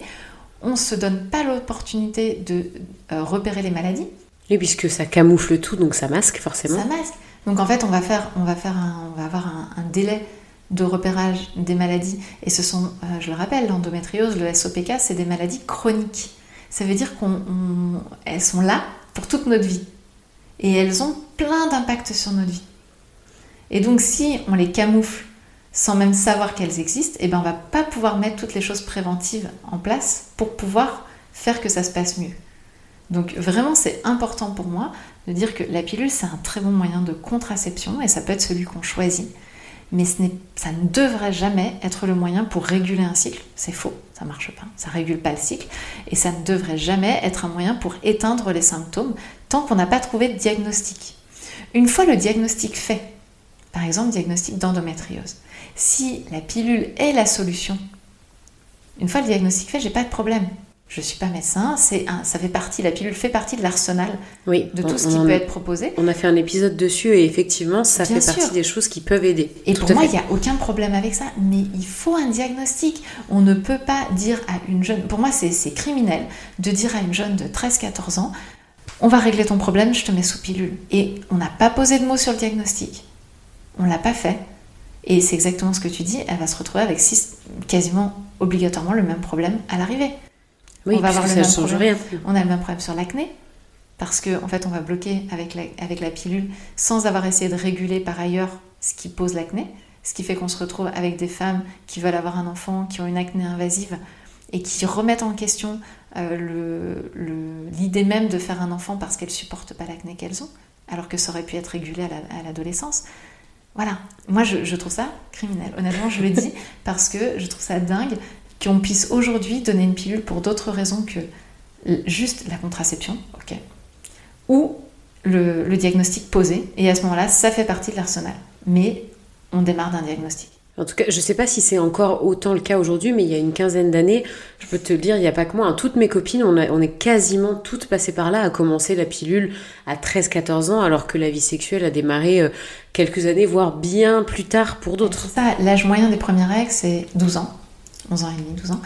On ne se donne pas l'opportunité de euh, repérer les maladies. Oui, puisque ça camoufle tout, donc ça masque forcément. Ça masque. Donc en fait, on va faire, on va faire, on va avoir un délai de repérage des maladies. Et ce sont, euh, je le rappelle, l'endométriose, le SOPK, c'est des maladies chroniques. Ça veut dire qu'elles sont là pour toute notre vie. Et elles ont plein d'impacts sur notre vie. Et donc si on les camoufle sans même savoir qu'elles existent, eh ben va pas pouvoir mettre toutes les choses préventives en place pour pouvoir faire que ça se passe mieux. Donc vraiment c'est important pour moi de dire que la pilule c'est un très bon moyen de contraception et ça peut être celui qu'on choisit mais ça ne devrait jamais être le moyen pour réguler un cycle. C'est faux, ça marche pas, ça régule pas le cycle, et ça ne devrait jamais être un moyen pour éteindre les symptômes tant qu'on n'a pas trouvé de diagnostic. Une fois le diagnostic fait, par exemple diagnostic d'endométriose, si la pilule est la solution, une fois le diagnostic fait, j'ai pas de problème je ne suis pas médecin, c'est ça fait partie, la pilule fait partie de l'arsenal oui, de tout ce qui peut être proposé. On a fait un épisode dessus et effectivement, ça fait partie des choses qui peuvent aider. Et pour moi, il n'y a aucun problème avec ça, mais il faut un diagnostic. On ne peut pas dire à une jeune, pour moi c'est criminel, de dire à une jeune de 13-14 ans, on va régler ton problème, je te mets sous pilule. Et on n'a pas posé de mots sur le diagnostic. On l'a pas fait. Et c'est exactement ce que tu dis, elle va se retrouver avec six, quasiment obligatoirement le même problème à l'arrivée on va avoir le même problème. On a le même problème sur l'acné. parce qu'en en fait, on va bloquer avec la, avec la pilule sans avoir essayé de réguler par ailleurs ce qui pose l'acné, ce qui fait qu'on se retrouve avec des femmes qui veulent avoir un enfant, qui ont une acné invasive et qui remettent en question euh, l'idée même de faire un enfant parce qu'elles supportent pas l'acné qu'elles ont, alors que ça aurait pu être régulé à l'adolescence. voilà, moi je, je, trouve ça criminel. Honnêtement, je le dis parce que je trouve ça dingue qu'on puisse aujourd'hui donner une pilule pour d'autres raisons que juste la contraception, ok, ou le, diagnostic posé. Et à ce moment-là, ça fait partie de l'arsenal. Mais on démarre d'un diagnostic. En tout cas, je ne sais pas si c'est encore autant le cas aujourd'hui, mais il y a une quinzaine d'années, je peux te le dire, il n'y a pas que moi, hein, toutes mes copines, on, on, est quasiment toutes passées par là, à commencer la pilule à 13-14 ans, alors que la vie sexuelle a démarré euh, quelques années, voire bien plus tard pour d'autres. Ça, l'âge moyen des premières règles, c'est 12 ans. 11 ans et demi, 12 ans.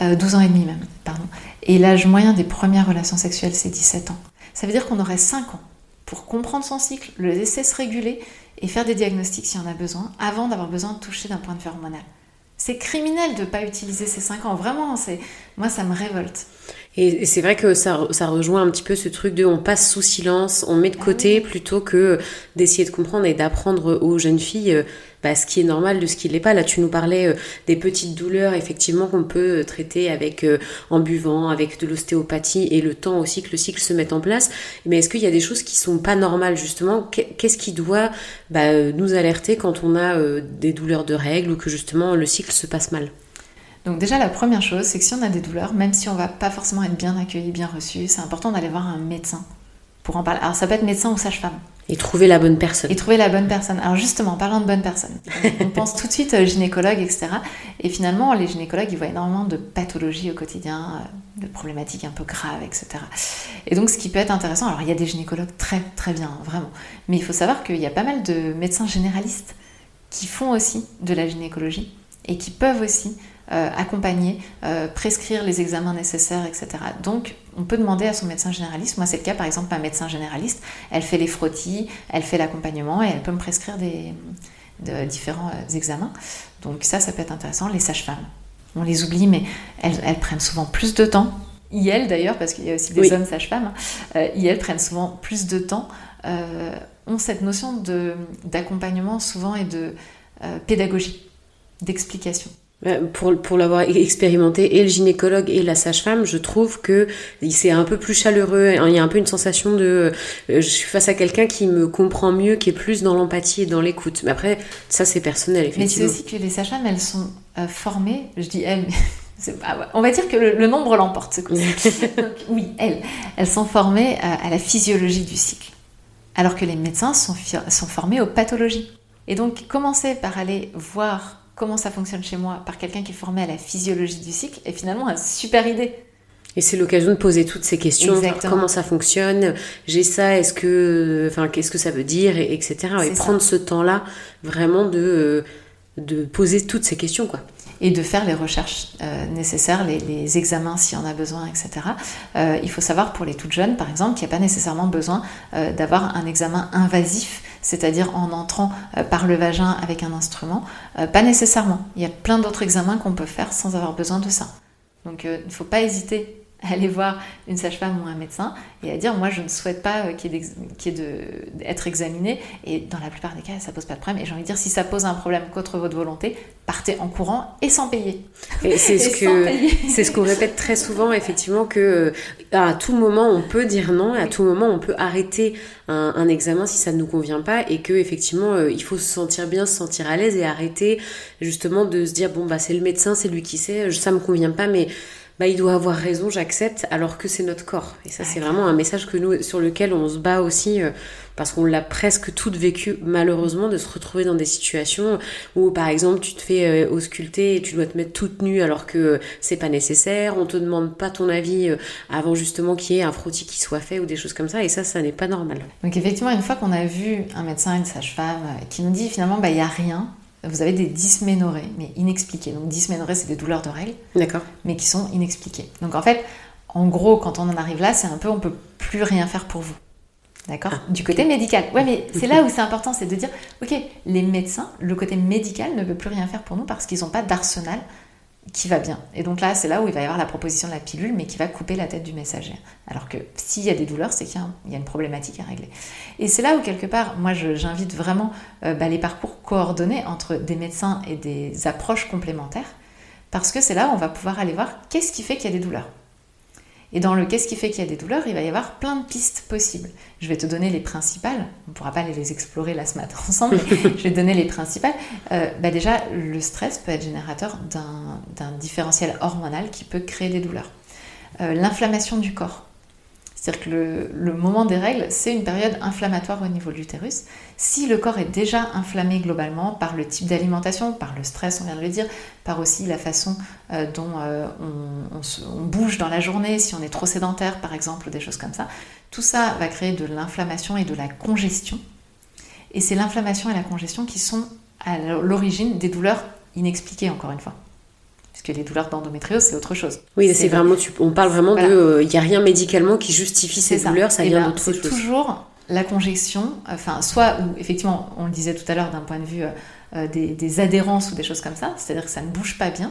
12 euh, ans et demi même, pardon. Et l'âge moyen des premières relations sexuelles, c'est 17 ans. Ça veut dire qu'on aurait 5 ans pour comprendre son cycle, le laisser se réguler et faire des diagnostics s'il y en a besoin, avant d'avoir besoin de toucher d'un point de vue hormonal. C'est criminel de ne pas utiliser ces 5 ans, vraiment, c'est moi ça me révolte. Et c'est vrai que ça, ça, rejoint un petit peu ce truc de on passe sous silence, on met de ah côté plutôt que d'essayer de comprendre et d'apprendre aux jeunes filles euh, bah, ce qui est normal de ce qui l'est pas. Là, tu nous parlais euh, des petites douleurs, effectivement, qu'on peut euh, traiter avec en buvant, avec de l'ostéopathie et le temps aussi que le cycle se mette en place. Mais est-ce qu'il y a des choses qui sont pas normales justement? Qu'est-ce qui doit bah, nous alerter quand on a des douleurs de règles ou que justement le cycle se passe mal? Donc déjà la première chose, c'est que si on a des douleurs, même si on va pas forcément être bien accueilli, bien reçu, c'est important d'aller voir un médecin pour en parler. Alors ça peut être médecin ou sage-femme. Et trouver la bonne personne. Et trouver la bonne personne. Alors justement, parlant de bonne personne, on *laughs* pense tout de suite euh, gynécologue, etc. Et finalement, les gynécologues, ils voient énormément de pathologies au quotidien, euh, de problématiques un peu graves, etc. Et donc, ce qui peut être intéressant, alors il y a des gynécologues très très bien, vraiment. Mais il faut savoir qu'il y a pas mal de médecins généralistes qui font aussi de la gynécologie et qui peuvent aussi euh, accompagner, euh, prescrire les examens nécessaires, etc. Donc, on peut demander à son médecin généraliste. Moi, c'est le cas, par exemple, ma médecin généraliste. Elle fait les frottis, elle fait l'accompagnement et elle peut me prescrire des, de différents euh, examens. Donc, ça, ça peut être intéressant. Les sages-femmes, on les oublie, mais elles, prennent souvent plus de temps. elles, d'ailleurs, parce qu'il y a aussi des hommes sages-femmes, hein, elles prennent souvent plus de temps, ont cette notion d'accompagnement souvent et de pédagogie, d'explication. Euh, pour, pour l'avoir expérimenté, et le gynécologue et la sage-femme, je trouve que c'est un peu plus chaleureux. Il y a un peu une sensation de euh, je suis face à quelqu'un qui me comprend mieux, qui est plus dans l'empathie et dans l'écoute. Mais après, ça c'est personnel, effectivement. Mais c'est aussi que les sages-femmes, elles sont euh, formées, je dis elles, mais *laughs* on va dire que le, nombre l'emporte, ce coup *laughs* oui, elles, elles sont formées à, à la physiologie du cycle. Alors que les médecins sont, sont formés aux pathologies. Et donc, commencer par aller voir comment ça fonctionne chez moi par quelqu'un qui est formé à la physiologie du cycle est finalement une super idée. Et c'est l'occasion de poser toutes ces questions. comment ça fonctionne J'ai ça. Est-ce que, enfin, qu'est-ce que ça veut dire, et, etc. Et prendre ce temps-là, vraiment de euh, de poser toutes ces questions, quoi. Et de faire les recherches euh, nécessaires, les, examens s'il y en a besoin, etc. Euh, il faut savoir pour les toutes jeunes, par exemple, qu'il n'y a pas nécessairement besoin d'avoir un examen invasif c'est-à-dire en entrant euh, par le vagin avec un instrument. Euh, pas nécessairement. Il y a plein d'autres examens qu'on peut faire sans avoir besoin de ça. Donc euh, il ne faut pas hésiter à *laughs* aller voir une sage-femme ou un médecin et à dire moi je ne souhaite pas qu'il y ait, d'être examiné. Et dans la plupart des cas ça pose pas de problème. Et j'ai envie de dire si ça pose un problème contre votre volonté partez en courant et sans payer. Et c'est *laughs* ce que *laughs* c'est ce qu'on répète très souvent effectivement que à tout moment on peut dire non. Et à tout moment on peut arrêter un, examen si ça ne nous convient pas. Et que effectivement euh, il faut se sentir bien, se sentir à l'aise et arrêter justement de se dire bon bah c'est le médecin, c'est lui qui sait, ça me convient pas mais bah, il doit avoir raison, j'accepte, alors que c'est notre corps. Et ça, c'est vraiment un message que nous, sur lequel on se bat aussi, euh, parce qu'on l'a presque toutes vécu, malheureusement, de se retrouver dans des situations où, par exemple, tu te fais euh, ausculter et tu dois te mettre toute nue alors que c'est pas nécessaire, on te demande pas ton avis euh, avant justement qu'il y ait un frottis qui soit fait ou des choses comme ça, et ça, ça n'est pas normal. Donc, effectivement, une fois qu'on a vu un médecin, une sage-femme, qui nous dit finalement, bah, il n'y a rien, vous avez des dysménorrhées, mais inexpliquées. Donc dysménorrhées, c'est des douleurs de règles, d'accord, mais qui sont inexpliquées. Donc en fait, en gros, quand on en arrive là, c'est un peu, on peut plus rien faire pour vous. D'accord ah, Du côté médical. Ouais, mais c'est là où c'est important, c'est de dire, ok, les médecins, le côté médical ne peut plus rien faire pour nous parce qu'ils n'ont pas d'arsenal qui va bien. Et donc là, c'est là où il va y avoir la proposition de la pilule, mais qui va couper la tête du messager. Alors que s'il y a des douleurs, c'est qu'il y, a une problématique à régler. Et c'est là où, quelque part, moi, j'invite vraiment euh, bah, les parcours coordonnés entre des médecins et des approches complémentaires, parce que c'est là où on va pouvoir aller voir qu'est-ce qui fait qu'il y a des douleurs. Et dans le qu'est-ce qui fait qu'il y a des douleurs, il va y avoir plein de pistes possibles. Je vais te donner les principales. On ne pourra pas les explorer là ce matin *laughs* ensemble, mais *laughs* je vais te donner les principales. Euh, bah déjà, le stress peut être générateur d'un différentiel hormonal qui peut créer des douleurs. Euh, l'inflammation du corps. C'est-à-dire que le, moment des règles, c'est une période inflammatoire au niveau de l'utérus. Si le corps est déjà inflammé globalement par le type d'alimentation, par le stress, on vient de le dire, par aussi la façon euh, dont euh, on, bouge dans la journée, si on est trop sédentaire par exemple, ou des choses comme ça, tout ça va créer de l'inflammation et de la congestion. Et c'est l'inflammation et la congestion qui sont à l'origine des douleurs inexpliquées, encore une fois que les douleurs d'endométriose, c'est autre chose. Oui, c'est vraiment, on parle vraiment de, il euh, n'y a rien médicalement qui justifie ces douleurs, ça vient ben, d'autre chose. C'est toujours la congestion, enfin, soit où, effectivement, on le disait tout à l'heure d'un point de vue euh, euh, des, adhérences ou des choses comme ça, c'est-à-dire que ça ne bouge pas bien,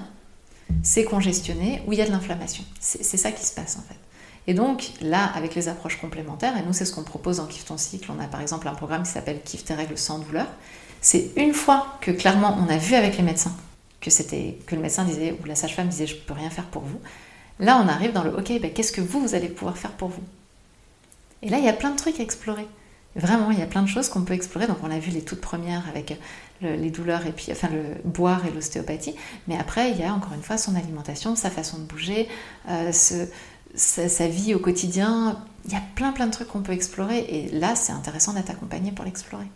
c'est congestionné, où il y a de l'inflammation. C'est ça qui se passe en fait. Et donc là, avec les approches complémentaires, et nous c'est ce qu'on propose en Kiff ton cycle, on a par exemple un programme qui s'appelle Kiff tes règles sans douleur, c'est une fois que clairement on a vu avec les médecins que c'était que le médecin disait ou la sage-femme disait je peux rien faire pour vous. Là, on arrive dans le ok, ben, qu'est-ce que vous vous allez pouvoir faire pour vous? Et là, il y a plein de trucs à explorer. Vraiment, il y a plein de choses qu'on peut explorer. Donc, on a vu les toutes premières avec les douleurs et puis enfin le boire et l'ostéopathie. Mais après, il y a encore une fois son alimentation, sa façon de bouger, euh, sa, sa, vie au quotidien. Il y a plein plein de trucs qu'on peut explorer. Et là, c'est intéressant d'être accompagné pour l'explorer.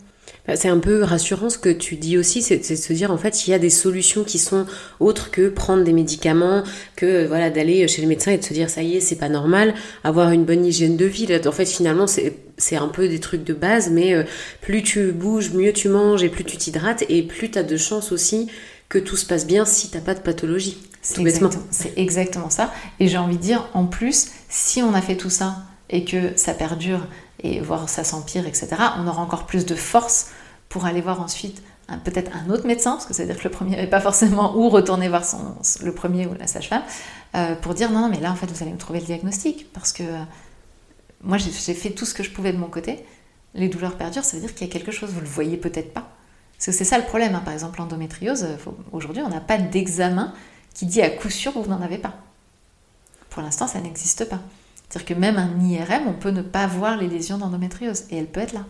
Bah, c'est un peu rassurant ce que tu dis aussi, c'est de se dire en fait il y a des solutions qui sont autres que prendre des médicaments, que voilà d'aller chez le médecin et de se dire ça y est c'est pas normal, avoir une bonne hygiène de vie. En fait finalement c'est un peu des trucs de base, mais euh, plus tu bouges, mieux tu manges et plus tu t'hydrates et plus tu as de chance aussi que tout se passe bien si t'as pas de pathologie. C'est exactement, exactement ça. Et j'ai envie de dire en plus si on a fait tout ça et que ça perdure et voir ça s'empire, etc., on aura encore plus de force pour aller voir ensuite peut-être un autre médecin, parce que ça veut dire que le premier n'est pas forcément, *laughs* ou retourner voir son, le premier ou la sage-femme, euh, pour dire non, non, mais là en fait vous allez me trouver le diagnostic, parce que euh, moi j'ai fait tout ce que je pouvais de mon côté, les douleurs perdurent, ça veut dire qu'il y a quelque chose, vous le voyez peut-être pas. Parce que c'est ça le problème, hein. par exemple l'endométriose, euh, aujourd'hui on n'a pas d'examen qui dit à coup sûr que vous n'en avez pas. Pour l'instant ça n'existe pas. C'est-à-dire que même un IRM, on peut ne pas voir les lésions d'endométriose et elle peut être là.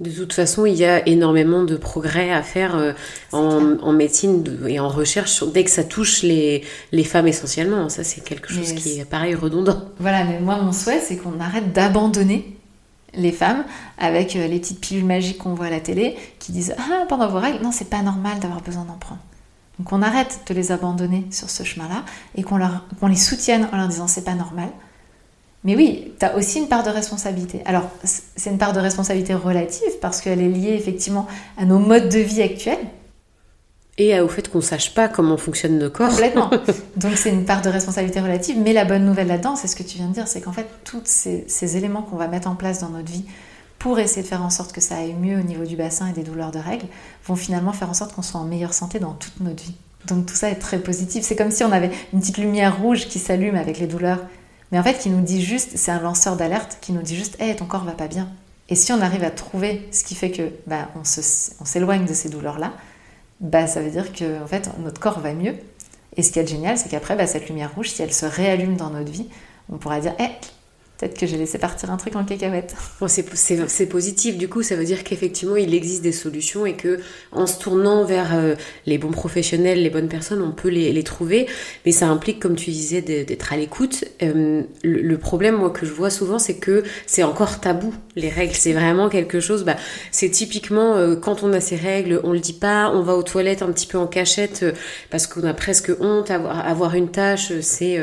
De toute façon, il y a énormément de progrès à faire euh, en, médecine et en recherche dès que ça touche les, les femmes essentiellement. Ça, c'est quelque chose qui est pareil redondant. Voilà, mais moi, mon souhait, c'est qu'on arrête d'abandonner les femmes avec euh, les petites pilules magiques qu'on voit à la télé qui disent Ah, pendant vos règles, non, c'est pas normal d'avoir besoin d'en prendre. Donc on arrête de les abandonner sur ce chemin-là et qu'on les soutienne en leur disant c'est pas normal mais oui, tu as aussi une part de responsabilité. Alors, c'est une part de responsabilité relative parce qu'elle est liée effectivement à nos modes de vie actuels. Et au fait qu'on ne sache pas comment fonctionne nos corps. Complètement. *laughs* Donc c'est une part de responsabilité relative. Mais la bonne nouvelle là-dedans, c'est ce que tu viens de dire, c'est qu'en fait, tous ces, ces éléments qu'on va mettre en place dans notre vie pour essayer de faire en sorte que ça aille mieux au niveau du bassin et des douleurs de règles, vont finalement faire en sorte qu'on soit en meilleure santé dans toute notre vie. Donc tout ça est très positif. C'est comme si on avait une petite lumière rouge qui s'allume avec les douleurs mais en fait qui nous dit juste, c'est un lanceur d'alerte qui nous dit juste, hé, ton corps va pas bien. Et si on arrive à trouver ce qui fait que bah, on s'éloigne de ces douleurs-là, bah, ça veut dire que notre corps va mieux. Et ce qui est génial, c'est qu'après, bah, cette lumière rouge, si elle se réallume dans notre vie, on pourra dire, hé, Peut-être que j'ai laissé partir un truc en cacahuète. *laughs* Bon, c'est positif, du coup, ça veut dire qu'effectivement, il existe des solutions et que en se tournant vers euh, les bons professionnels, les bonnes personnes, on peut les, les trouver. Mais ça implique, comme tu disais, d'être à l'écoute. Euh, le, problème, moi, que je vois souvent, c'est que c'est encore tabou, les règles. C'est vraiment quelque chose, bah, c'est typiquement euh, quand on a ces règles, on le dit pas, on va aux toilettes un petit peu en cachette parce qu'on a presque honte. Avoir, avoir une tâche, c'est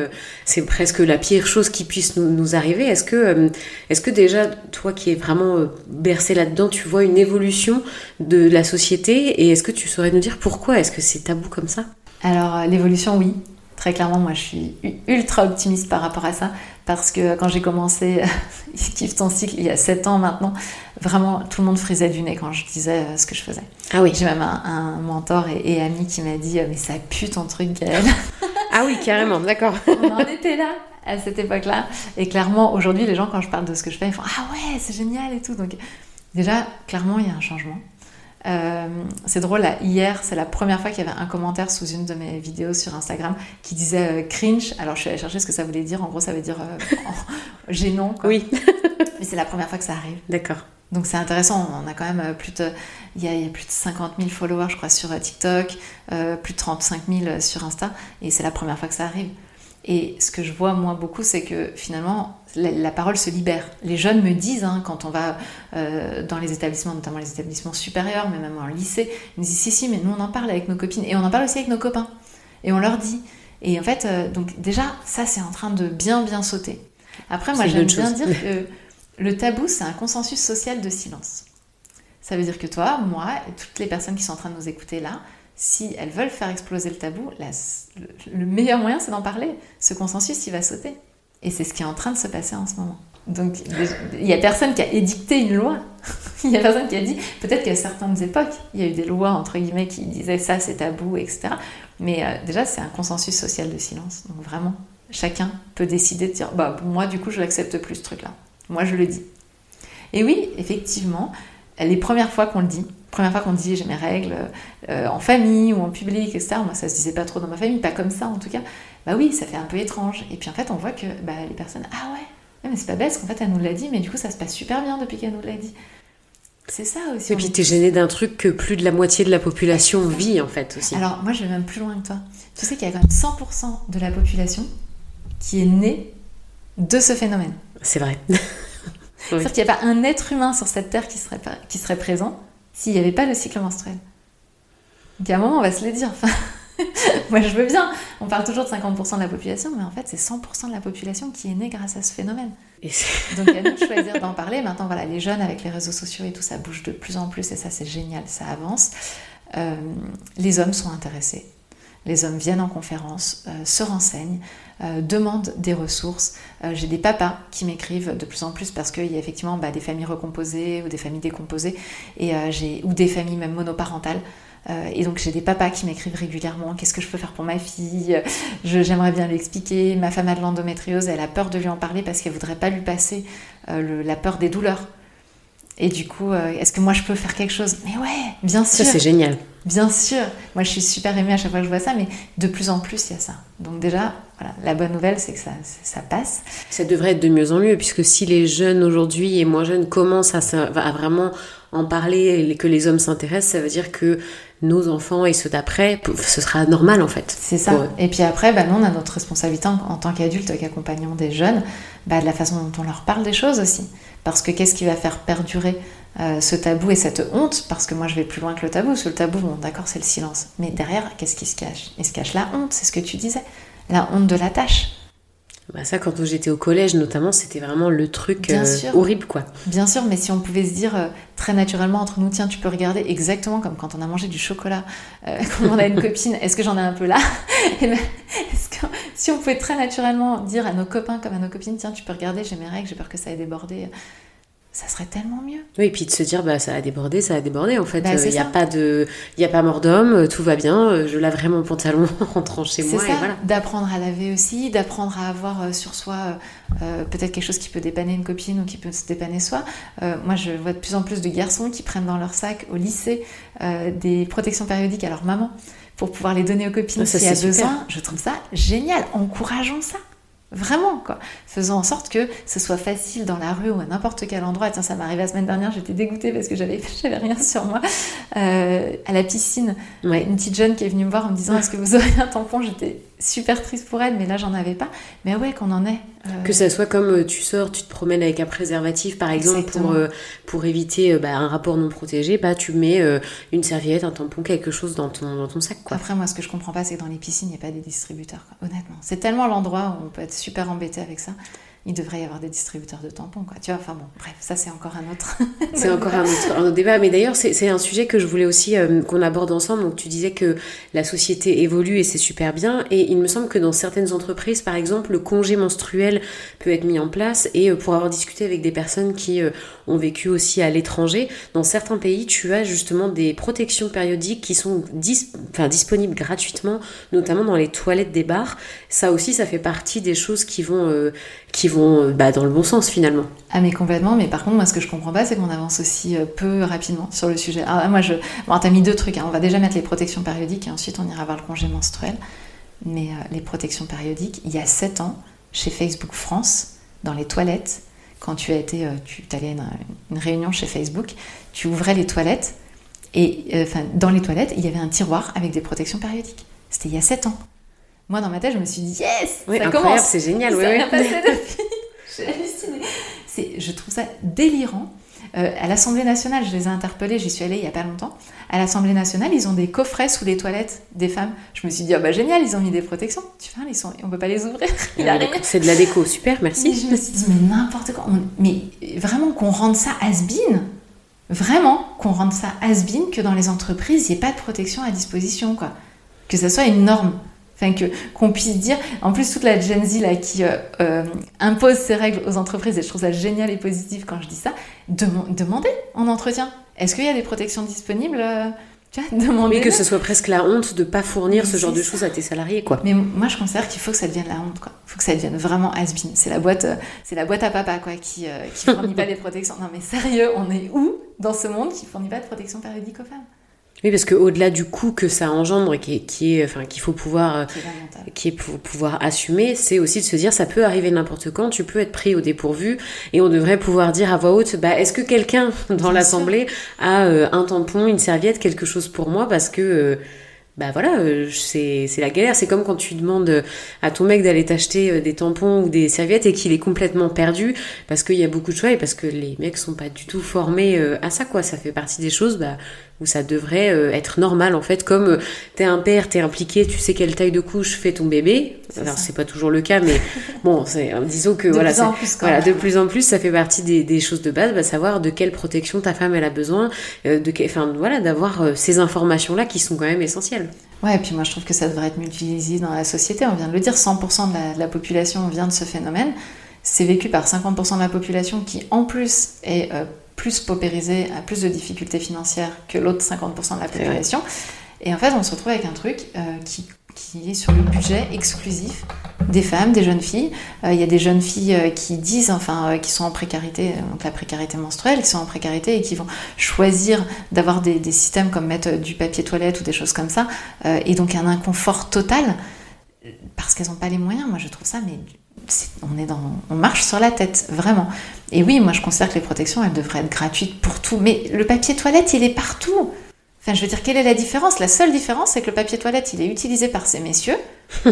c'est presque la pire chose qui puisse nous, nous arriver. Est-ce que, euh, est-ce que déjà, toi qui es vraiment euh, bercé là-dedans, tu vois une évolution de la société et est-ce que tu saurais nous dire pourquoi est-ce que c'est tabou comme ça? Alors, euh, l'évolution, oui. Très clairement, moi, je suis ultra optimiste par rapport à ça parce que quand j'ai commencé *laughs* Kiffe ton cycle il y a 7 ans maintenant, vraiment tout le monde frisait du nez quand je disais ce que je faisais. Ah oui. J'ai même un, mentor et, ami qui m'a dit Mais ça pue ton truc, Gaëlle. Ah oui, carrément, d'accord. on en était là à cette époque-là. Et clairement, aujourd'hui, les gens, quand je parle de ce que je fais, ils font Ah ouais, c'est génial et tout. Donc, déjà, clairement, il y a un changement. Euh, c'est drôle, là, hier, c'est la première fois qu'il y avait un commentaire sous une de mes vidéos sur Instagram qui disait euh, cringe. Alors je suis allée chercher ce que ça voulait dire. En gros, ça veut dire euh, *laughs* gênant. Quoi. Oui. *laughs* Mais c'est la première fois que ça arrive. D'accord. Donc c'est intéressant. On a quand même plus de, il y, a, il y a plus de 50 000 followers, je crois, sur TikTok, plus de 35 000 sur Insta, et c'est la première fois que ça arrive. Et ce que je vois moi beaucoup, c'est que finalement, la, parole se libère. Les jeunes me disent, hein, quand on va euh, dans les établissements, notamment les établissements supérieurs, mais même en lycée, ils me disent si, si, mais nous on en parle avec nos copines et on en parle aussi avec nos copains. Et on leur dit. Et en fait, euh, donc déjà, ça c'est en train de bien, bien sauter. Après, moi j'aime bien dire *laughs* que le tabou, c'est un consensus social de silence. Ça veut dire que toi, moi, et toutes les personnes qui sont en train de nous écouter là, si elles veulent faire exploser le tabou, le meilleur moyen, c'est d'en parler. Ce consensus, il va sauter. Et c'est ce qui est en train de se passer en ce moment. Donc, il n'y a personne qui a édicté une loi. *laughs* il n'y a personne qui a dit, peut-être qu'à certaines époques, il y a eu des lois, entre guillemets, qui disaient ça, c'est tabou, etc. Mais euh, déjà, c'est un consensus social de silence. Donc, vraiment, chacun peut décider de dire, bah, moi, du coup, je n'accepte plus ce truc-là. Moi, je le dis. Et oui, effectivement, les premières fois qu'on le dit, première fois qu'on dit j'ai mes règles euh, en famille ou en public, etc. Moi, ça se disait pas trop dans ma famille, pas comme ça en tout cas. Bah oui, ça fait un peu étrange. Et puis en fait, on voit que bah, les personnes, ah ouais, mais c'est pas bête, parce qu'en fait, elle nous l'a dit, mais du coup, ça se passe super bien depuis qu'elle nous l'a dit. C'est ça aussi. Et puis t'es gêné d'un truc que plus de la moitié de la population vit en fait aussi. Alors moi je vais même plus loin que toi. Tu sais qu'il y a quand même 100% de la population qui est née de ce phénomène. C'est vrai. *laughs* C'est-à-dire qu'il n'y a pas un être humain sur cette terre qui serait, qui serait présent s'il n'y avait pas le cycle menstruel. Donc à un moment, on va se le dire. Enfin, *laughs* moi, je veux bien. On parle toujours de 50% de la population, mais en fait, c'est 100% de la population qui est née grâce à ce phénomène. *laughs* Donc, à nous de choisir d'en parler. Maintenant, voilà, les jeunes, avec les réseaux sociaux et tout, ça bouge de plus en plus, et ça, c'est génial, ça avance. Euh, les hommes sont intéressés. Les hommes viennent en conférence, euh, se renseignent, euh, demandent des ressources. Euh, j'ai des papas qui m'écrivent de plus en plus parce qu'il y a effectivement bah, des familles recomposées ou des familles décomposées et, ou des familles même monoparentales. et donc j'ai des papas qui m'écrivent régulièrement qu'est-ce que je peux faire pour ma fille? J'aimerais bien lui expliquer. Ma femme a de l'endométriose, elle a peur de lui en parler parce qu'elle voudrait pas lui passer la peur des douleurs. Et du coup, est-ce que moi je peux faire quelque chose? Mais ouais, bien sûr. Ça c'est génial. Bien sûr, moi je suis super émue à chaque fois que je vois ça, mais de plus en plus il y a ça. Donc déjà, voilà, la bonne nouvelle c'est que ça, ça passe. Ça devrait être de mieux en mieux, puisque si les jeunes aujourd'hui et moins jeunes commencent à, à vraiment en parler et que les hommes s'intéressent, ça veut dire que nos enfants et ceux d'après, ce sera normal en fait. C'est ça. Et puis après, bah, nous, on a notre responsabilité en, tant qu'adultes qu'accompagnants des jeunes, bah, de la façon dont on leur parle des choses aussi. Parce que qu'est-ce qui va faire perdurer euh, ce tabou et cette honte, parce que moi je vais plus loin que le tabou. Sur le tabou, bon, d'accord, c'est le silence. Mais derrière, qu'est-ce qui se cache? Il se cache la honte, c'est ce que tu disais. La honte de la tâche. Bah ça, quand j'étais au collège, notamment, c'était vraiment le truc euh, horrible, quoi. Bien sûr, mais si on pouvait se dire euh, très naturellement entre nous, tiens, tu peux regarder exactement comme quand on a mangé du chocolat, *laughs* quand on a une copine, est-ce que j'en ai un peu là? *laughs* Eh ben, Si on pouvait très naturellement dire à nos copains comme à nos copines, tiens, tu peux regarder, j'ai mes règles, j'ai peur que ça ait débordé ça serait tellement mieux. Oui, et puis de se dire, bah, ça a débordé, ça a débordé. En fait, il bah, n'y a, pas de, y a pas mort d'homme, euh, tout va bien, euh, je lave mon pantalon *laughs* en rentrant chez moi. C'est ça, d'apprendre à laver aussi, d'apprendre à avoir euh, sur soi peut-être quelque chose qui peut dépanner une copine ou qui peut se dépanner soi. moi, je vois de plus en plus de garçons qui prennent dans leur sac au lycée des protections périodiques à leur maman pour pouvoir les donner aux copines s'il y a besoin. Je trouve ça génial, encourageons ça. Vraiment, quoi. Faisons en sorte que ce soit facile dans la rue ou à n'importe quel endroit. Tiens, ça m'est arrivé la semaine dernière, j'étais dégoûtée parce que j'avais, *laughs* rien sur moi. Euh, à la piscine, une petite jeune qui est venue me voir en me disant Est-ce que vous auriez un tampon? J'étais super triste pour elle, mais là, j'en avais pas. Mais ouais, qu'on en est. Euh, que ça soit comme euh, tu sors, tu te promènes avec un préservatif, par exemple, pour, pour éviter bah, un rapport non protégé, bah, tu mets une serviette, un tampon, quelque chose dans ton, dans ton sac. Quoi. Après, moi, ce que je comprends pas, c'est que dans les piscines, il n'y a pas des distributeurs. Honnêtement, c'est tellement l'endroit où on peut être super embêté avec ça. Il devrait y avoir des distributeurs de tampons, quoi. Tu vois, enfin bon, bref, ça c'est encore un autre. *laughs* c'est encore un autre, débat. Mais d'ailleurs, c'est un sujet que je voulais aussi euh, qu'on aborde ensemble. Donc, tu disais que la société évolue et c'est super bien. Et il me semble que dans certaines entreprises, par exemple, le congé menstruel peut être mis en place. Et euh, pour avoir discuté avec des personnes qui euh, ont vécu aussi à l'étranger, dans certains pays, tu as justement des protections périodiques qui sont disponibles gratuitement, notamment dans les toilettes des bars. Ça aussi, ça fait partie des choses qui vont, qui vont bah, dans le bon sens finalement. Ah mais complètement, mais par contre moi ce que je comprends pas c'est qu'on avance aussi euh, peu rapidement sur le sujet. Alors moi je... Bon t'as mis deux trucs, hein. on va déjà mettre les protections périodiques et ensuite on ira voir le congé menstruel. Mais euh, les protections périodiques, il y a 7 ans, chez Facebook France, dans les toilettes, quand tu as été, euh, tu allais à une, une, réunion chez Facebook, tu ouvrais les toilettes et enfin dans les toilettes il y avait un tiroir avec des protections périodiques. C'était il y a 7 ans. Moi, dans ma tête, je me suis dit, yes, oui, ça commence. C'est génial, oui. Ça passé depuis. *laughs* J'ai halluciné. Je trouve ça délirant. Euh, à l'Assemblée nationale, je les ai interpellés, j'y suis allée il n'y a pas longtemps. À l'Assemblée nationale, ils ont des coffrets sous les toilettes des femmes. Je me suis dit, oh bah génial, ils ont mis des protections. Tu vois, ils sont... on ne peut pas les ouvrir. *laughs* C'est de la déco, super, merci. je me suis dit, mais n'importe quoi. Mais vraiment qu'on rende ça has-been. Vraiment qu'on rende ça has-been que dans les entreprises, il n'y ait pas de protection à disposition, quoi. Que ça soit une norme. Enfin, que, qu'on puisse dire, en plus, toute la Gen Z là, qui euh, euh, impose ses règles aux entreprises, et je trouve ça génial et positif quand je dis ça, demandez en entretien. Est-ce qu'il y a des protections disponibles euh, tu vois, *laughs* demandez Mais que ce soit presque la honte de ne pas fournir ce genre de choses à tes salariés, quoi. Mais moi, je considère qu'il faut que ça devienne la honte, quoi. Il faut que ça devienne vraiment has -been. C'est la boîte, c'est la boîte à papa, quoi, qui, qui *laughs* fournit pas des protections. Non, mais sérieux, on est où dans ce monde qui fournit pas de protection périodique aux femmes? Oui, parce qu'au-delà du coût que ça engendre et qui qui est, enfin, qu'il faut pouvoir, qui est pour pouvoir assumer, c'est aussi de se dire ça peut arriver n'importe quand, tu peux être pris au dépourvu et on devrait pouvoir dire à voix haute, bah, est-ce que quelqu'un *laughs* dans l'assemblée a euh, un tampon, une serviette, quelque chose pour moi parce que euh, bah voilà, euh, c'est la galère. C'est comme quand tu demandes à ton mec d'aller t'acheter des tampons ou des serviettes et qu'il est complètement perdu parce qu'il y a beaucoup de choix et parce que les mecs sont pas du tout formés à ça, quoi. Ça fait partie des choses, bah, où ça devrait euh, être normal en fait comme euh, t'es un père t'es impliqué tu sais quelle taille de couche fait ton bébé alors c'est pas toujours le cas mais *laughs* bon c'est euh, disons que voilà, voilà de plus en plus ça fait partie des, des choses de base bah, savoir de quelle protection ta femme elle a besoin de enfin voilà d'avoir ces informations là qui sont quand même essentielles Ouais, et puis moi je trouve que ça devrait être multilisé dans la société. On vient de le dire, 100% de la, de la population vient de ce phénomène. C'est vécu par 50% de la population qui en plus est plus paupérisé, a plus de difficultés financières que l'autre 50% de la population. Et en fait, on se retrouve avec un truc euh, qui, qui, est sur le budget exclusif des femmes, des jeunes filles. Euh, il y a des jeunes filles euh, qui disent, enfin, qui sont en précarité, donc la précarité menstruelle, qui sont en précarité et qui vont choisir d'avoir des, des, systèmes comme mettre du papier toilette ou des choses comme ça, et donc un inconfort total parce qu'elles n'ont pas les moyens. Moi, je trouve ça mais on, est dans, on marche sur la tête, vraiment. Et oui, moi je considère que les protections, elles devraient être gratuites pour tout. Mais le papier toilette, il est partout. Enfin, je veux dire, quelle est la différence? La seule différence, c'est que le papier toilette, il est utilisé par ces messieurs. *laughs*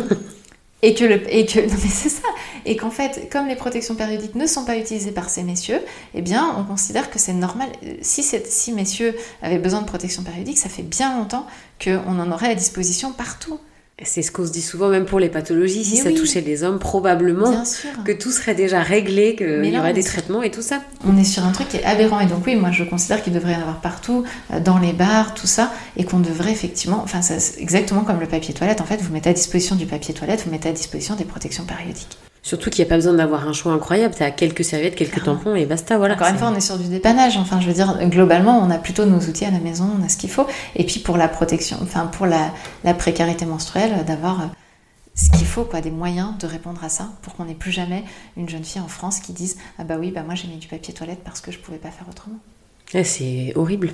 et que, le, et que non mais c'est ça. Et qu'en fait, comme les protections périodiques ne sont pas utilisées par ces messieurs, eh bien, on considère que c'est normal. Si, si messieurs avaient besoin de protection périodique, ça fait bien longtemps qu'on en aurait à disposition partout. C'est ce qu'on se dit souvent, même pour les pathologies, si ça touchait les hommes, probablement que tout serait déjà réglé, qu'il y aurait des traitements et tout ça. On est sur un truc qui est aberrant. Et donc oui, moi je considère qu'il devrait y en avoir partout, euh, dans les bars, tout ça, et qu'on devrait effectivement, enfin exactement comme le papier toilette, en fait, vous mettez à disposition du papier toilette, vous mettez à disposition des protections périodiques. Surtout qu'il n'y a pas besoin d'avoir un choix incroyable. Tu as quelques serviettes, quelques tampons et basta. Voilà. Encore une fois, on est sur du dépannage. Enfin, je veux dire, globalement, on a plutôt nos outils à la maison, on a ce qu'il faut. Et puis pour la protection, enfin pour la, la précarité menstruelle, d'avoir euh, ce qu'il faut, quoi, des moyens de répondre à ça pour qu'on n'ait plus jamais une jeune fille en France qui dise Ah bah oui, bah moi j'ai mis du papier toilette parce que je pouvais pas faire autrement. Eh, c'est horrible.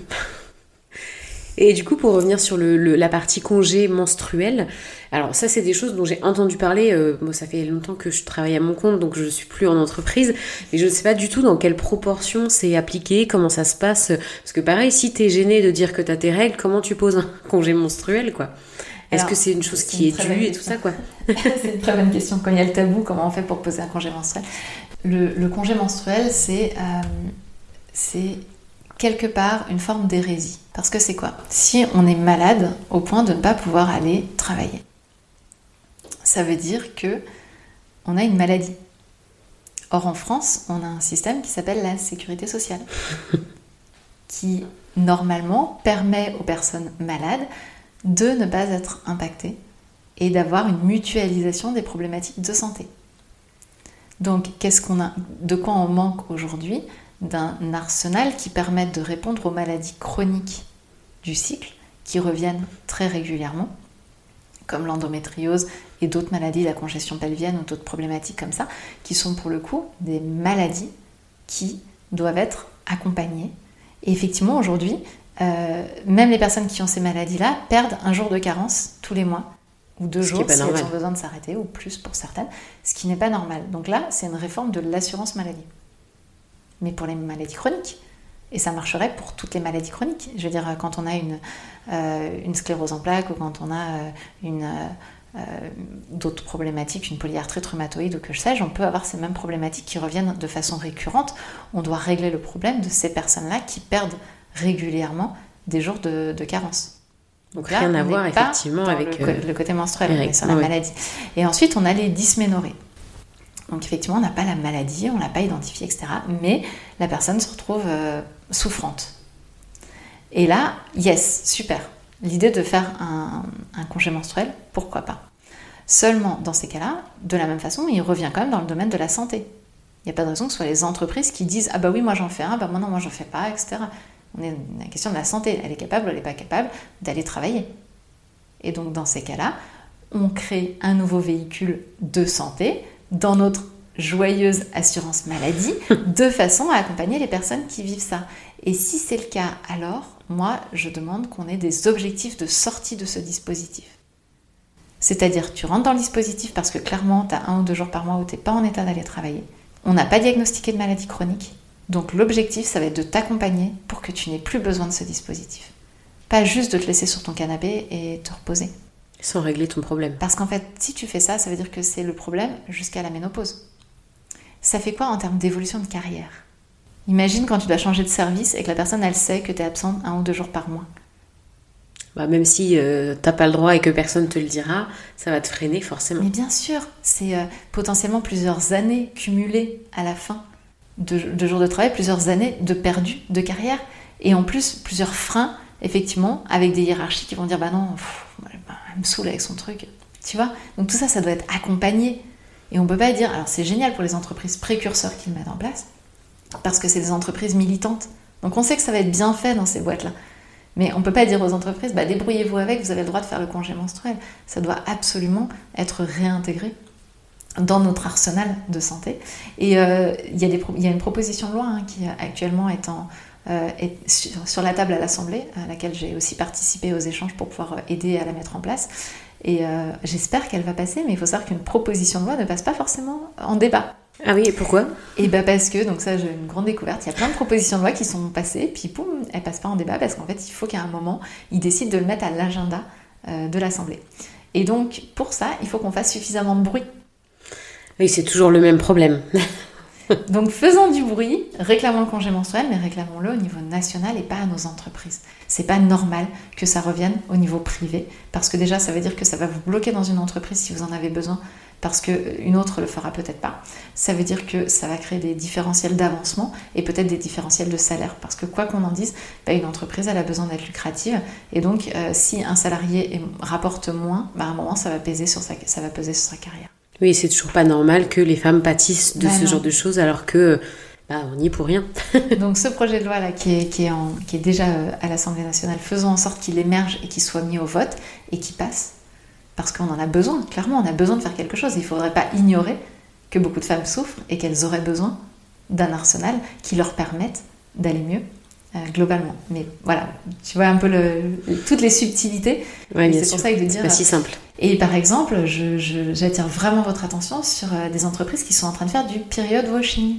Et du coup, pour revenir sur le, la partie congé menstruel, alors ça, c'est des choses dont j'ai entendu parler. Euh, moi, ça fait longtemps que je travaille à mon compte, donc je ne suis plus en entreprise. Mais je ne sais pas du tout dans quelle proportion c'est appliqué, comment ça se passe. Parce que pareil, si tu es gêné de dire que tu as tes règles, comment tu poses un *laughs* congé menstruel, quoi? Est-ce que c'est une chose qui est, due et tout ça, quoi? *laughs* C'est une très bonne question. Quand il y a le tabou, comment on fait pour poser un congé menstruel? Le, congé menstruel, c'est euh, c'est quelque part une forme d'hérésie. Parce que c'est quoi Si on est malade au point de ne pas pouvoir aller travailler, ça veut dire que on a une maladie. Or, en France, on a un système qui s'appelle la sécurité sociale, *laughs* qui normalement permet aux personnes malades de ne pas être impactées et d'avoir une mutualisation des problématiques de santé. Donc, qu'est-ce qu'on a, de quoi on manque aujourd'hui? D'un arsenal qui permette de répondre aux maladies chroniques du cycle qui reviennent très régulièrement, comme l'endométriose et d'autres maladies, la congestion pelvienne ou d'autres problématiques comme ça, qui sont pour le coup des maladies qui doivent être accompagnées. Et effectivement, aujourd'hui, euh, même les personnes qui ont ces maladies-là perdent un jour de carence tous les mois ou deux jours si elles ont besoin de s'arrêter, ou plus pour certaines, ce qui n'est pas normal. Donc là, c'est une réforme de l'assurance maladie. Mais pour les maladies chroniques. Et ça marcherait pour toutes les maladies chroniques. Je veux dire, quand on a une, euh, une sclérose en plaques ou quand on a euh, une, euh, d'autres problématiques, une polyarthrite rhumatoïde ou que je sais, on peut avoir ces mêmes problématiques qui reviennent de façon récurrente. On doit régler le problème de ces personnes-là qui perdent régulièrement des jours de, carence. Donc rien à voir effectivement avec le, côté menstruel, mais sur la maladie. Et ensuite, on a les dysménorrhées. Donc effectivement, on n'a pas la maladie, on ne l'a pas identifiée, etc. Mais la personne se retrouve euh, souffrante. Et là, yes, super. L'idée de faire un, congé menstruel, pourquoi pas? Seulement, dans ces cas-là, de la même façon, il revient quand même dans le domaine de la santé. Il n'y a pas de raison que ce soit les entreprises qui disent Ah bah oui, moi j'en fais un, bah moi non, moi j'en fais pas, etc. On est la question de la santé. Elle est capable ou elle n'est pas capable d'aller travailler. Et donc, dans ces cas-là, on crée un nouveau véhicule de santé dans notre joyeuse assurance maladie *laughs* de façon à accompagner les personnes qui vivent ça. Et si c'est le cas, alors moi, je demande qu'on ait des objectifs de sortie de ce dispositif. C'est-à-dire, tu rentres dans le dispositif parce que clairement, tu as un ou deux jours par mois où tu n'es pas en état d'aller travailler. On n'a pas diagnostiqué de maladie chronique. Donc l'objectif, ça va être de t'accompagner pour que tu n'aies plus besoin de ce dispositif. Pas juste de te laisser sur ton canapé et te reposer. Sans régler ton problème. Parce qu'en fait, si tu fais ça, ça veut dire que c'est le problème jusqu'à la ménopause. Ça fait quoi en termes d'évolution de carrière? Imagine quand tu dois changer de service et que la personne, elle sait que tu es absente un ou deux jours par mois. Bah, même si euh, t'as pas le droit et que personne te le dira, ça va te freiner forcément. Mais bien sûr, c'est euh, potentiellement plusieurs années cumulées à la fin de, jours de travail, plusieurs années de perdu de carrière. Et en plus, plusieurs freins, effectivement, avec des hiérarchies qui vont dire Bah non, me saoule avec son truc. Tu vois Donc tout ça, ça doit être accompagné. Et on peut pas dire, alors c'est génial pour les entreprises précurseurs qui le mettent en place, parce que c'est des entreprises militantes. Donc on sait que ça va être bien fait dans ces boîtes-là. Mais on peut pas dire aux entreprises, bah, débrouillez-vous avec, vous avez le droit de faire le congé menstruel. Ça doit absolument être réintégré dans notre arsenal de santé. Et euh, il y, a une proposition de loi hein, qui actuellement est, euh, sur, la table à l'Assemblée, à laquelle j'ai aussi participé aux échanges pour pouvoir aider à la mettre en place. Et euh, j'espère qu'elle va passer, mais il faut savoir qu'une proposition de loi ne passe pas forcément en débat. Ah oui, et pourquoi? Et bah parce que, donc ça j'ai une grande découverte, il y a plein de propositions de loi qui sont passées, puis poum, elles passent pas en débat parce qu'en fait il faut qu'à un moment, ils décident de le mettre à l'agenda euh, de l'Assemblée. Et donc pour ça, il faut qu'on fasse suffisamment de bruit. Oui, c'est toujours le même problème. *laughs* *laughs* Donc faisons du bruit, réclamons le congé menstruel, mais réclamons-le au niveau national et pas à nos entreprises. C'est pas normal que ça revienne au niveau privé, parce que déjà ça veut dire que ça va vous bloquer dans une entreprise si vous en avez besoin, parce qu'une autre le fera peut-être pas. Ça veut dire que ça va créer des différentiels d'avancement et peut-être des différentiels de salaire, parce que quoi qu'on en dise, bah, une entreprise a besoin d'être lucrative, et donc euh, si un salarié rapporte moins, bah, à un moment ça va peser sur sa carrière. Oui, c'est toujours pas normal que les femmes pâtissent de bah ce genre de choses alors que bah, on n'y est pour rien. *laughs* Donc ce projet de loi là qui est, qui est, en, qui est déjà euh, à l'Assemblée nationale, faisons en sorte qu'il émerge et qu'il soit mis au vote et qu'il passe. Parce qu'on en a besoin, clairement, on a besoin de faire quelque chose. Il ne faudrait pas ignorer que beaucoup de femmes souffrent et qu'elles auraient besoin d'un arsenal qui leur permette d'aller mieux euh, globalement. Mais voilà, tu vois un peu le, toutes les subtilités. c'est pour ça que je veux dire. pas si simple. Et par exemple, j'attire vraiment votre attention sur euh, des entreprises qui sont en train de faire du period washing.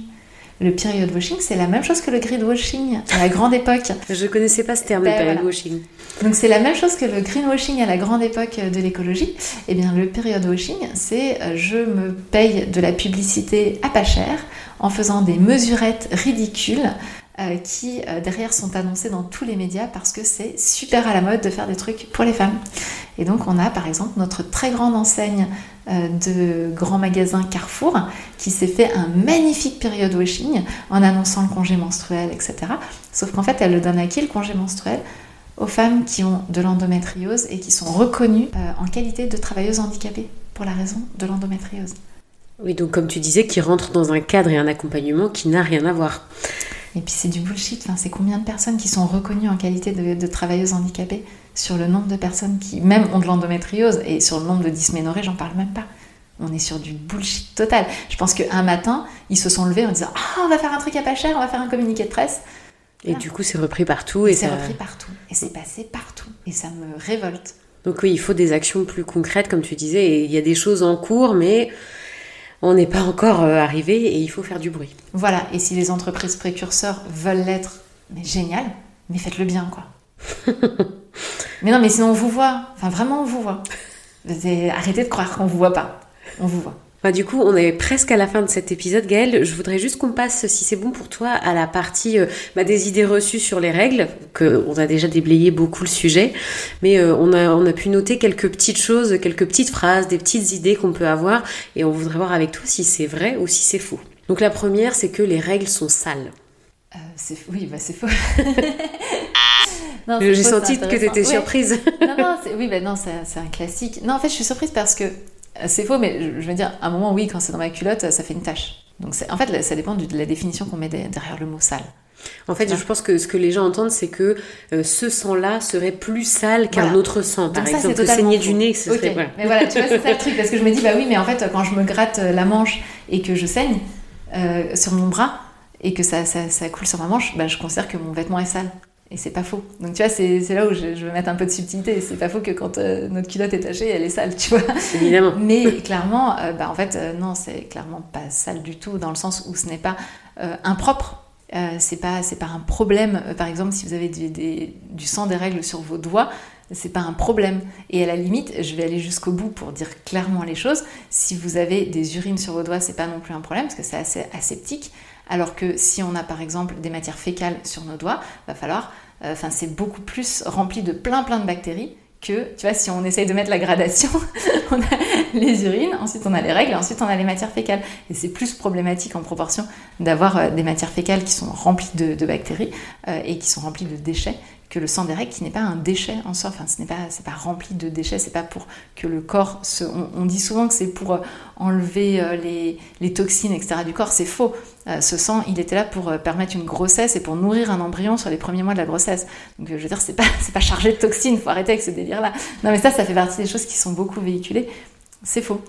Le period washing, c'est la même chose que le grid washing à la grande époque. *laughs* Je connaissais pas ce terme, le ben period washing. Donc c'est la même chose que le greenwashing à la grande époque de l'écologie. Eh bien le period washing, c'est euh, je me paye de la publicité à pas cher en faisant des mesurettes ridicules euh, qui euh, derrière sont annoncés dans tous les médias parce que c'est super à la mode de faire des trucs pour les femmes. Et donc on a par exemple notre très grande enseigne euh, de grands magasins Carrefour qui s'est fait un magnifique période washing en annonçant le congé menstruel, etc. Sauf qu'en fait elle le donne à qui le congé menstruel aux femmes qui ont de l'endométriose et qui sont reconnues en qualité de travailleuses handicapées pour la raison de l'endométriose. Oui, donc comme tu disais, qui rentre dans un cadre et un accompagnement qui n'a rien à voir. Et puis c'est du bullshit. Enfin, c'est combien de personnes qui sont reconnues en qualité de, travailleuses handicapées sur le nombre de personnes qui même ont de l'endométriose et sur le nombre de dysménorrhées, j'en parle même pas. On est sur du bullshit total. Je pense qu'un matin, ils se sont levés en disant Ah, on va faire un truc à pas cher, on va faire un communiqué de presse. Et du coup, c'est repris partout. Et c'est repris partout. Et c'est passé partout. Et ça me révolte. Donc oui, il faut des actions plus concrètes, comme tu disais. Et il y a des choses en cours, mais on n'est pas encore euh, arrivé et il faut faire du bruit. Voilà, et si les entreprises précurseurs veulent l'être, mais génial, mais faites-le bien, quoi. *laughs* mais non, mais sinon on vous voit, enfin vraiment on vous voit. Arrêtez de croire qu'on vous voit pas, on vous voit. Bah, du coup, on est presque à la fin de cet épisode, Gaëlle. Je voudrais juste qu'on passe, si c'est bon pour toi, à la partie euh, bah, des idées reçues sur les règles, que on a déjà déblayé beaucoup le sujet, mais euh, on, a, on a pu noter quelques petites choses, quelques petites phrases, des petites idées qu'on peut avoir, et on voudrait voir avec toi si c'est vrai ou si c'est faux. Donc la première, c'est que les règles sont sales. Euh, oui, bah c'est faux. *laughs* J'ai senti que tu étais surprise. non, non, oui, bah non, c'est un classique. Non, en fait, je suis surprise parce que c'est faux, mais je veux dire, à un moment, oui, quand c'est dans ma culotte, ça fait une tache. Donc en fait, ça dépend de la définition qu'on met derrière le mot sale. En fait, je pense que ce que les gens entendent, c'est que euh, ce sang-là serait plus sale qu'un autre sang. Par exemple, le saigner du nez, ce serait... Mais voilà, tu vois, c'est ça le truc. Parce que je me dis, bah oui, mais en fait, quand je me gratte euh, la manche et que je saigne euh, sur mon bras et que ça, ça, ça, coule sur ma manche, bah, je considère que mon vêtement est sale. Et c'est pas faux. Donc tu vois, c'est là où je, veux mettre un peu de subtilité. C'est pas faux que quand euh, notre culotte est tachée, elle est sale, tu vois. Évidemment. *laughs* Mais clairement, euh, bah, en fait, euh, non, c'est clairement pas sale du tout, dans le sens où ce n'est pas impropre. c'est pas, c'est pas un problème. par exemple, si vous avez du sang des règles sur vos doigts, c'est pas un problème. Et à la limite, je vais aller jusqu'au bout pour dire clairement les choses. Si vous avez des urines sur vos doigts, c'est pas non plus un problème parce que c'est assez aseptique. Alors que si on a par exemple des matières fécales sur nos doigts, va falloir, euh, enfin c'est beaucoup plus rempli de plein plein de bactéries que, tu vois, si on essaye de mettre la gradation, *laughs* on a les urines, ensuite on a les règles, ensuite on a les matières fécales. Et c'est plus problématique en proportion d'avoir euh, des matières fécales qui sont remplies de, bactéries euh, et qui sont remplies de déchets que le sang règles qui n'est pas un déchet en soi, enfin ce n'est pas, pas rempli de déchets, c'est pas pour que le corps se... On, dit souvent que c'est pour euh, enlever euh, les, toxines, etc. du corps, c'est faux. Euh, ce sang, il était là pour permettre une grossesse et pour nourrir un embryon sur les premiers mois de la grossesse. Donc je veux dire, c'est pas, *laughs* pas chargé de toxines, faut arrêter avec ce délire-là. Non mais ça, ça fait partie des choses qui sont beaucoup véhiculées. C'est faux.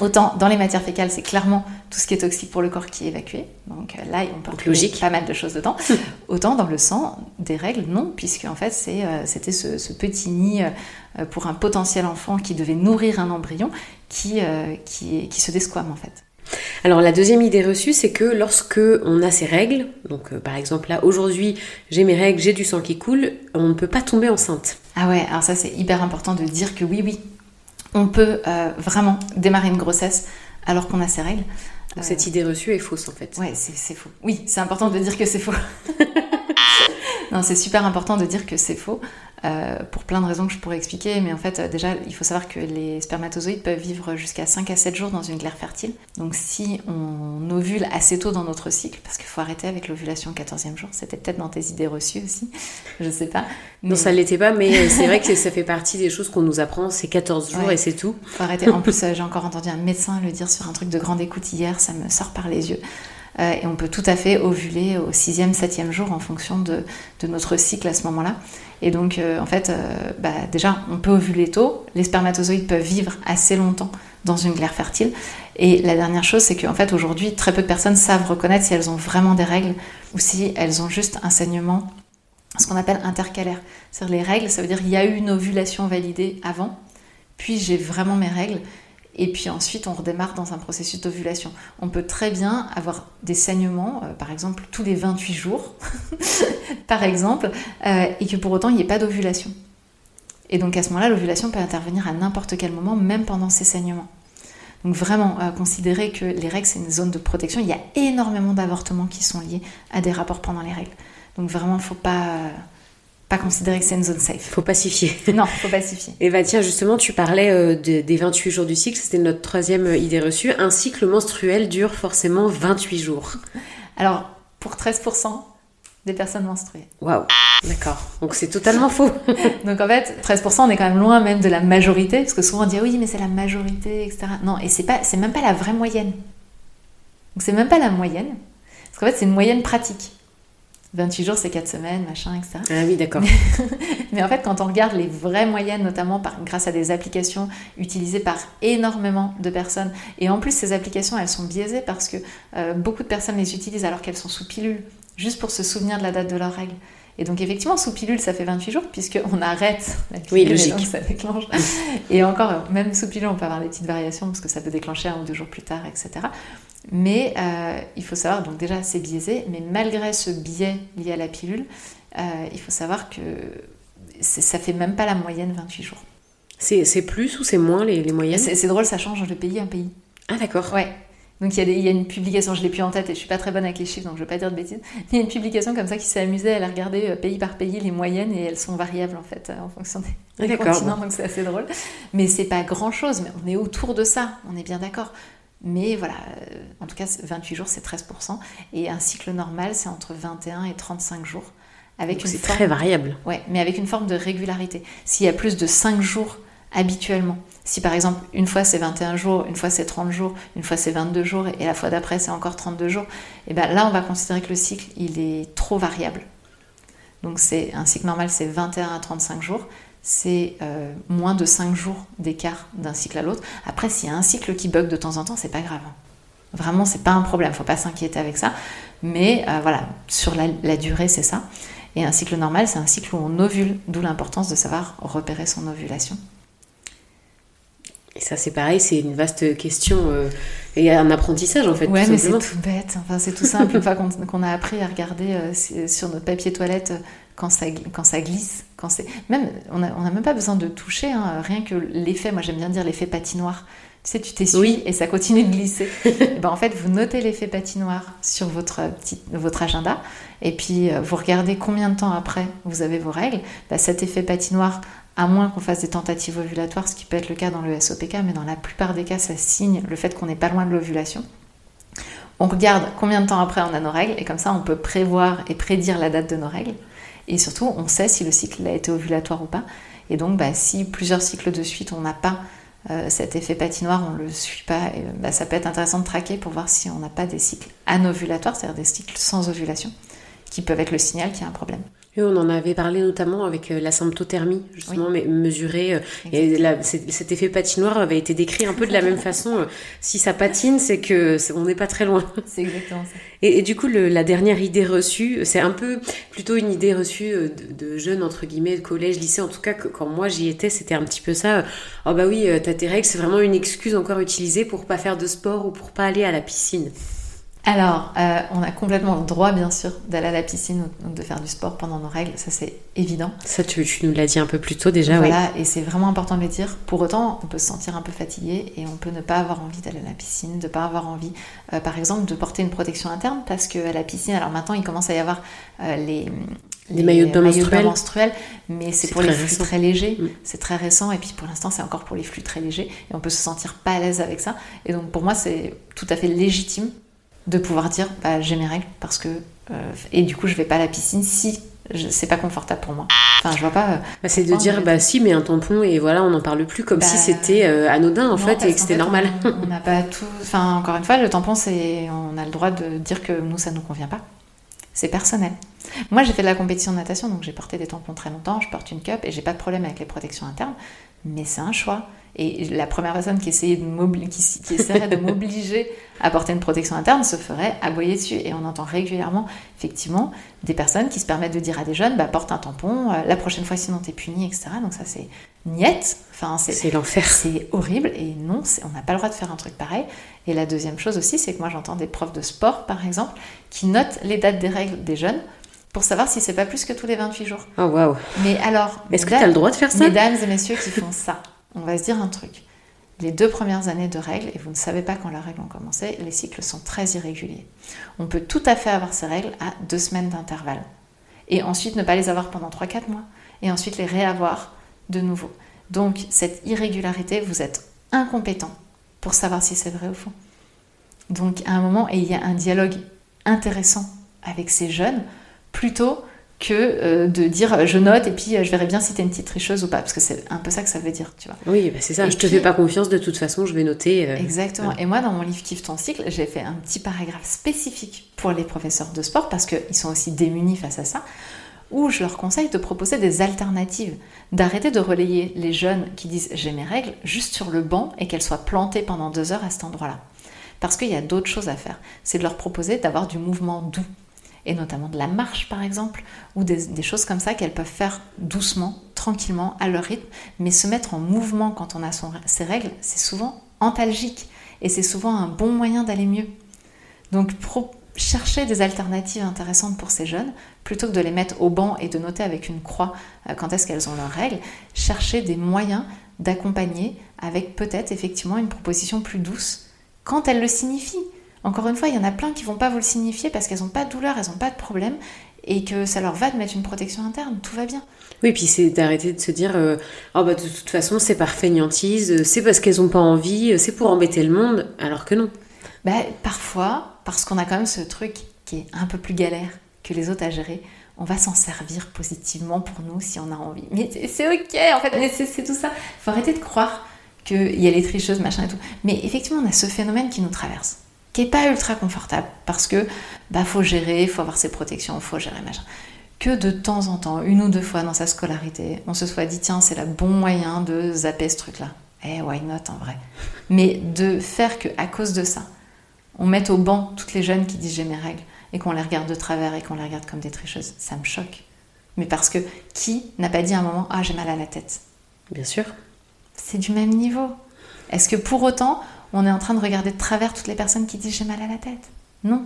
Autant dans les matières fécales, c'est clairement tout ce qui est toxique pour le corps qui est évacué. Donc euh, là, on peut retrouver pas mal de choses dedans. *laughs* Autant dans le sang, des règles, non, puisque en fait, euh, c'était ce, petit nid euh, pour un potentiel enfant qui devait nourrir un embryon qui, qui, qui se desquame en fait. Alors la deuxième idée reçue, c'est que lorsque on a ces règles, donc par exemple là aujourd'hui j'ai mes règles, j'ai du sang qui coule, on ne peut pas tomber enceinte. Ah ouais, alors ça c'est hyper important de dire que oui, oui, on peut euh, vraiment démarrer une grossesse alors qu'on a ses règles. Donc cette euh, idée reçue est fausse en fait. Ouais, c'est faux. Oui, c'est important de dire que c'est faux. *laughs* non, c'est super important de dire que c'est faux. Euh, pour plein de raisons que je pourrais expliquer, mais en fait, euh, déjà, il faut savoir que les spermatozoïdes peuvent vivre jusqu'à 5 à 7 jours dans une glaire fertile. Donc, si on ovule assez tôt dans notre cycle, parce qu'il faut arrêter avec l'ovulation au 14e jour, c'était peut-être dans tes idées reçues aussi, *laughs* je sais pas. Non, ça l'était pas, mais euh, c'est vrai que ça fait partie des choses qu'on nous apprend, c'est 14 jours et c'est tout. Faut arrêter. En plus, j'ai encore entendu un médecin le dire sur un truc de grande écoute hier, ça me sort par les yeux. Et on peut tout à fait ovuler au 6e, 7e jour en fonction de, notre cycle à ce moment-là. Et donc, euh, en fait, euh, bah, déjà, on peut ovuler tôt. Les spermatozoïdes peuvent vivre assez longtemps dans une glaire fertile. Et la dernière chose, c'est qu'en fait, aujourd'hui, très peu de personnes savent reconnaître si elles ont vraiment des règles ou si elles ont juste un saignement, ce qu'on appelle intercalaire. C'est-à-dire les règles, ça veut dire qu'il y a eu une ovulation validée avant, puis j'ai vraiment mes règles et puis ensuite on redémarre dans un processus d'ovulation. On peut très bien avoir des saignements, euh, par exemple tous les 28 jours, *laughs* par exemple, euh, et que pour autant il n'y ait pas d'ovulation. Et donc à ce moment-là, l'ovulation peut intervenir à n'importe quel moment, même pendant ces saignements. Donc vraiment, euh, considérer que les règles, c'est une zone de protection. Il y a énormément d'avortements qui sont liés à des rapports pendant les règles. Donc vraiment, faut pas pas considérer que c'est une zone safe. Faut pacifier. Non, faut pacifier. *laughs* Et bah tiens, justement, tu parlais euh, des 28 jours du cycle, c'était notre troisième euh, idée reçue. Un cycle menstruel dure forcément 28 jours. Alors, pour 13% des personnes menstruées. Waouh, d'accord. Donc c'est totalement faux. *laughs* Donc en fait, 13%, on est quand même loin même de la majorité, parce que souvent on dit oui, mais c'est la majorité, etc. Non, et c'est pas, c'est même pas la vraie moyenne. Donc c'est même pas la moyenne, parce qu'en fait c'est une moyenne pratique. 28 jours, c'est 4 semaines, machin, etc. Ah oui, d'accord. *laughs* Mais, en fait, quand on regarde les vraies moyennes, notamment par, grâce à des applications utilisées par énormément de personnes, et en plus, ces applications, elles sont biaisées parce que euh, beaucoup de personnes les utilisent alors qu'elles sont sous pilule, juste pour se souvenir de la date de leur règle. Et donc effectivement, sous pilule, ça fait 28 jours puisqu'on arrête la pilule oui, logique. ça déclenche. Et encore, même sous pilule, on peut avoir des petites variations parce que ça peut déclencher un ou deux jours plus tard, etc. Mais euh, il faut savoir, donc déjà c'est biaisé, mais malgré ce biais lié à la pilule, euh, il faut savoir que ça fait même pas la moyenne 28 jours. C'est plus ou c'est moins les, les moyennes? C'est drôle, ça change de pays à pays. Ah d'accord. Ouais. Donc il y, a il y, a une publication, je l'ai plus en tête et je suis pas très bonne avec les chiffres, donc je vais pas dire de bêtises. Mais il y a une publication comme ça qui s'est amusée, elle a regardé euh, pays par pays les moyennes et elles sont variables en fait en fonction des, ah, continents, donc c'est assez drôle. Mais c'est pas grand chose, mais on est autour de ça, on est bien d'accord. Mais voilà, euh, en tout cas, 28 jours, c'est 13%. Et un cycle normal, c'est entre 21 et 35 jours. C'est très variable. Ouais, mais avec une forme de régularité. S'il y a plus de 5 jours habituellement, si par exemple une fois c'est 21 jours, une fois c'est 30 jours, une fois c'est 22 jours et la fois d'après c'est encore 32 jours, et bien là on va considérer que le cycle il est trop variable. Donc c'est un cycle normal c'est 21 à 35 jours c'est euh, moins de 5 jours d'écart d'un cycle à l'autre. Après, s'il y a un cycle qui bug de temps en temps, c'est pas grave. Vraiment, c'est pas un problème, faut pas s'inquiéter avec ça. Mais euh, voilà, sur la, durée, c'est ça. Et un cycle normal, c'est un cycle où on ovule, d'où l'importance de savoir repérer son ovulation. Et ça, c'est pareil, c'est une vaste question euh, et un apprentissage en fait. Ouais, mais c'est tout bête. Enfin, c'est tout simple. une fois qu'on a appris à regarder sur notre papier toilette quand ça, quand ça glisse, quand c'est même on n'a on a même pas besoin de toucher, hein, rien que l'effet. Moi j'aime bien dire l'effet patinoire. Tu sais, tu t'essuies oui. et ça continue de glisser. *laughs* ben, en fait, vous notez l'effet patinoire sur votre, petit, votre agenda et puis euh, vous regardez combien de temps après vous avez vos règles. Ben, cet effet patinoire, à moins qu'on fasse des tentatives ovulatoires, ce qui peut être le cas dans le SOPK, mais dans la plupart des cas, ça signe le fait qu'on n'est pas loin de l'ovulation. On regarde combien de temps après on a nos règles et comme ça on peut prévoir et prédire la date de nos règles. Et surtout, on sait si le cycle a été ovulatoire ou pas. Et donc, bah, si plusieurs cycles de suite, on n'a pas euh, cet effet patinoire, on ne le suit pas, bah, ça peut être intéressant de traquer pour voir si on n'a pas des cycles anovulatoires, c'est-à-dire des cycles sans ovulation, qui peuvent être le signal qu'il y a un problème on en avait parlé notamment avec euh, la symptothermie, justement, mais mesurée. Euh, et cet effet patinoire avait été décrit un peu de la même *laughs* façon. Euh, si ça patine, c'est que on n'est pas très loin. *laughs* C'est exactement ça. Et, du coup, la dernière idée reçue, c'est un peu plutôt une idée reçue de, jeunes, entre guillemets, de collège, lycée. En tout cas, quand moi j'y étais, c'était un petit peu ça. Oh bah oui, t'as tes règles, c'est vraiment une excuse encore utilisée pour pas faire de sport ou pour pas aller à la piscine. Alors, euh, on a complètement le droit, bien sûr, d'aller à la piscine ou de faire du sport pendant nos règles, ça c'est évident. Ça, tu, nous l'as dit un peu plus tôt déjà, voilà, et c'est vraiment important de le dire. Pour autant, on peut se sentir un peu fatigué et on peut ne pas avoir envie d'aller à la piscine, de ne pas avoir envie, euh, par exemple, de porter une protection interne, parce qu'à la piscine, alors maintenant, il commence à y avoir euh, les, les, maillots de bain menstruels. mais c'est pour les flux très légers, mm. c'est très récent, et puis pour l'instant, c'est encore pour les flux très légers, et on peut se sentir pas à l'aise avec ça. Et donc, pour moi, c'est tout à fait légitime de pouvoir dire bah, j'ai mes règles parce que euh, et du coup je vais pas à la piscine si c'est pas confortable pour moi. Enfin, je vois pas. Euh, bah, c'est de dire bah si mais un tampon et voilà on n'en parle plus comme si bah, c'était euh, anodin en fait et que c'était normal. On n'a pas tout. Enfin encore une fois le tampon c'est on a le droit de dire que nous ça nous convient pas. C'est personnel. Moi j'ai fait de la compétition de natation donc j'ai porté des tampons très longtemps. Je porte une cup et j'ai pas de problème avec les protections internes. Mais c'est un choix. Et la première personne qui, essayait de qui, qui essaierait de m'obliger à porter une protection interne se ferait aboyer dessus. Et on entend régulièrement, effectivement, des personnes qui se permettent de dire à des jeunes, bah, porte un tampon, euh, la prochaine fois sinon t'es puni, etc. Donc ça c'est niette. Enfin, c'est l'enfer. C'est horrible. Et non, on n'a pas le droit de faire un truc pareil. Et la deuxième chose aussi, c'est que moi j'entends des profs de sport, par exemple, qui notent les dates des règles des jeunes pour savoir si c'est pas plus que tous les 28 jours. Oh waouh. Mais alors, est-ce que tu as le droit de faire ça? Mesdames et messieurs qui font ça, on va se dire un truc. les deux premières années de règles, et vous ne savez pas quand leurs règles ont commencé, les cycles sont très irréguliers. On peut tout à fait avoir ces règles à deux semaines d'intervalle. Et ensuite ne pas les avoir pendant 3-4 mois. Et ensuite les réavoir de nouveau. Donc cette irrégularité, vous êtes incompétent pour savoir si c'est vrai ou faux. Donc à un moment, et il y a un dialogue intéressant avec ces jeunes, plutôt que euh, de dire euh, je note et puis euh, je verrai bien si t'es une petite tricheuse ou pas parce que c'est un peu ça que ça veut dire tu vois. Oui bah c'est ça. Je te fais pas confiance de toute façon je vais noter exactement. et moi dans mon livre Kiffe ton cycle j'ai fait un petit paragraphe spécifique pour les professeurs de sport parce qu'ils sont aussi démunis face à ça où je leur conseille de proposer des alternatives d'arrêter de relayer les jeunes qui disent j'ai mes règles juste sur le banc et qu'elles soient plantées pendant deux heures à cet endroit là parce qu'il y a d'autres choses à faire. C'est de leur proposer d'avoir du mouvement doux et notamment de la marche par exemple, ou des, choses comme ça qu'elles peuvent faire doucement, tranquillement, à leur rythme, mais se mettre en mouvement quand on a son, ses règles, c'est souvent antalgique et c'est souvent un bon moyen d'aller mieux. Donc chercher des alternatives intéressantes pour ces jeunes, plutôt que de les mettre au banc et de noter avec une croix euh, quand est-ce qu'elles ont leurs règles, chercher des moyens d'accompagner avec peut-être effectivement une proposition plus douce quand elles le signifient. Encore une fois, il y en a plein qui vont pas vous le signifier parce qu'elles n'ont pas de douleur, elles n'ont pas de problème et que ça leur va de mettre une protection interne, tout va bien. Oui, puis c'est d'arrêter de se dire euh, oh bah de toute façon c'est par feignantise, c'est parce qu'elles n'ont pas envie, c'est pour embêter le monde, alors que non. Bah, parfois, parce qu'on a quand même ce truc qui est un peu plus galère que les autres à gérer, on va s'en servir positivement pour nous si on a envie. Mais c'est ok en fait, c'est tout ça. Il faut arrêter de croire qu'il y a les tricheuses, machin et tout. Mais effectivement, on a ce phénomène qui nous traverse qui est pas ultra confortable parce que bah faut gérer, faut avoir ses protections, faut gérer machin. Que de temps en temps, une ou deux fois dans sa scolarité, on se soit dit tiens c'est le bon moyen de zapper ce truc-là. Eh why not en vrai? Mais de faire que à cause de ça, on mette au banc toutes les jeunes qui disent j'ai mes règles et qu'on les regarde de travers et qu'on les regarde comme des tricheuses, ça me choque. Mais parce que qui n'a pas dit à un moment ah j'ai mal à la tête? Bien sûr. C'est du même niveau. Est-ce que pour autant on est en train de regarder de travers toutes les personnes qui disent j'ai mal à la tête. Non.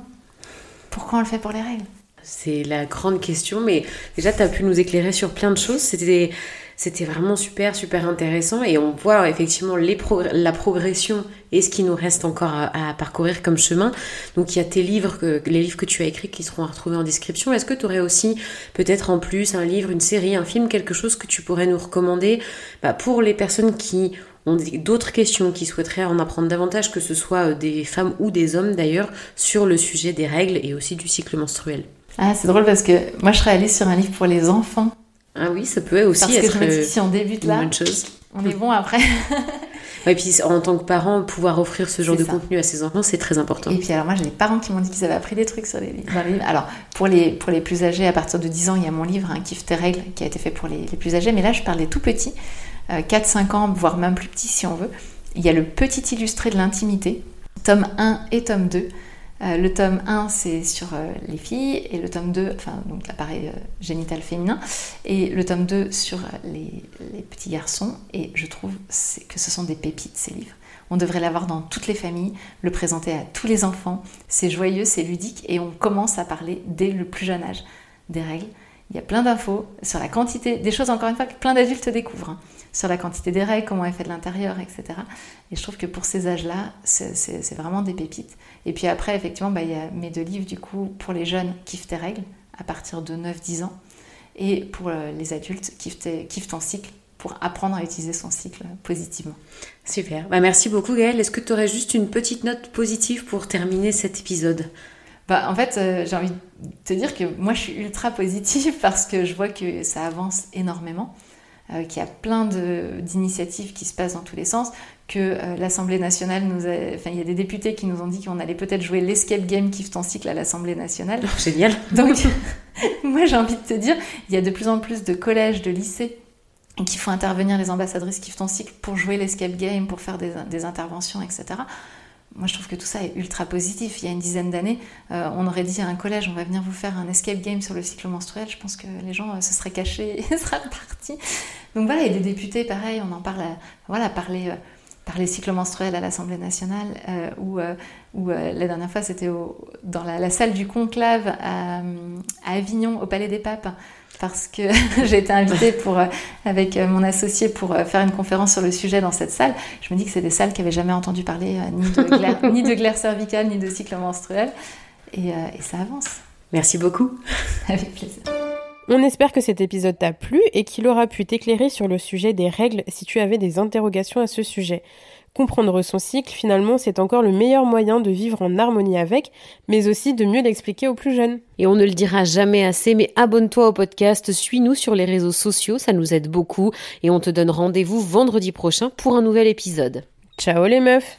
Pourquoi on le fait pour les règles? C'est la grande question, mais déjà tu as pu nous éclairer sur plein de choses. C'était c'était vraiment super, super intéressant et on voit effectivement les la progression et ce qui nous reste encore à, parcourir comme chemin. Donc il y a tes livres, les livres que tu as écrits qui seront retrouvés en description. Est-ce que tu aurais aussi peut-être en plus un livre, une série, un film, quelque chose que tu pourrais nous recommander? Bah, pour les personnes qui ont d'autres questions, qui souhaiteraient en apprendre davantage, que ce soit euh, des femmes ou des hommes d'ailleurs, sur le sujet des règles et aussi du cycle menstruel. Ah, c'est drôle parce que moi je serais allée sur un livre pour les enfants. Ah oui, ça peut aussi être que si on débute là, bonne chose. on est bon après. *laughs* et puis en tant que parent, pouvoir offrir ce genre de contenu à ses enfants, c'est très important. Et puis alors moi j'ai les parents qui m'ont dit qu'ils avaient appris des trucs sur les livres. Alors pour les, pour les plus âgés, à partir de 10 ans, il y a mon livre, hein, Kiffe tes règles, qui a été fait pour les, les plus âgés. Mais là je parle des tout petits. 4-5 euh, ans, voire même plus petit si on veut. Il y a le petit illustré de l'intimité, tome 1 et tome 2. Euh, le tome 1, c'est sur euh, les filles, et le tome 2, enfin, donc l'appareil génital féminin, et le tome 2 sur les, petits garçons. Et je trouve que ce sont des pépites, ces livres. On devrait l'avoir dans toutes les familles, le présenter à tous les enfants. C'est joyeux, c'est ludique, et on commence à parler dès le plus jeune âge des règles. Il y a plein d'infos sur la quantité, des choses encore une fois que plein d'adultes découvrent. Hein sur la quantité des règles, comment elle fait de l'intérieur, etc. Et je trouve que pour ces âges-là, c'est vraiment des pépites. Et puis après, effectivement, bah, il y a mes deux livres, du coup, pour les jeunes, Kiffe tes règles, à partir de 9-10 ans. Et pour euh, les adultes, Kiffe, ton cycle, pour apprendre à utiliser son cycle positivement. Super. Bah, merci beaucoup, Gaëlle. Est-ce que tu aurais juste une petite note positive pour terminer cet épisode? Bah, en fait, euh, j'ai envie de te dire que moi, je suis ultra positive *laughs* parce que je vois que ça avance énormément. Euh, qu'il y a plein d'initiatives qui se passent dans tous les sens, que euh, l'Assemblée nationale nous a... Enfin, il y a des députés qui nous ont dit qu'on allait peut-être jouer l'escape game Kiffe ton cycle à l'Assemblée nationale. Oh, génial *laughs* Donc, *laughs* moi j'ai envie de te dire, il y a de plus en plus de collèges, de lycées qui font intervenir les ambassadrices Kiffe ton cycle pour jouer l'escape game, pour faire des, des interventions, etc moi, je trouve que tout ça est ultra positif. Il y a une dizaine d'années, euh, on aurait dit à un collège, on va venir vous faire un escape game sur le cycle menstruel. Je pense que les gens euh, se seraient cachés et *laughs* seraient partis. Donc voilà, a des députés, pareil, on en parle, voilà, parler, euh, parler cycle menstruel à l'Assemblée nationale, où, la dernière fois c'était dans la, salle du conclave à, Avignon, au Palais des Papes, parce que *laughs* j'ai été invitée pour, avec mon associé pour faire une conférence sur le sujet dans cette salle. Je me dis que c'est des salles qui n'avaient jamais entendu parler ni de glaire, *laughs* ni de glaire cervicale, ni de cycle menstruel. et ça avance. Merci beaucoup. *laughs* Avec plaisir. On espère que cet épisode t'a plu et qu'il aura pu t'éclairer sur le sujet des règles si tu avais des interrogations à ce sujet. Comprendre son cycle, finalement, c'est encore le meilleur moyen de vivre en harmonie avec, mais aussi de mieux l'expliquer aux plus jeunes. Et on ne le dira jamais assez, mais abonne-toi au podcast, suis-nous sur les réseaux sociaux, ça nous aide beaucoup, et on te donne rendez-vous vendredi prochain pour un nouvel épisode. Ciao les meufs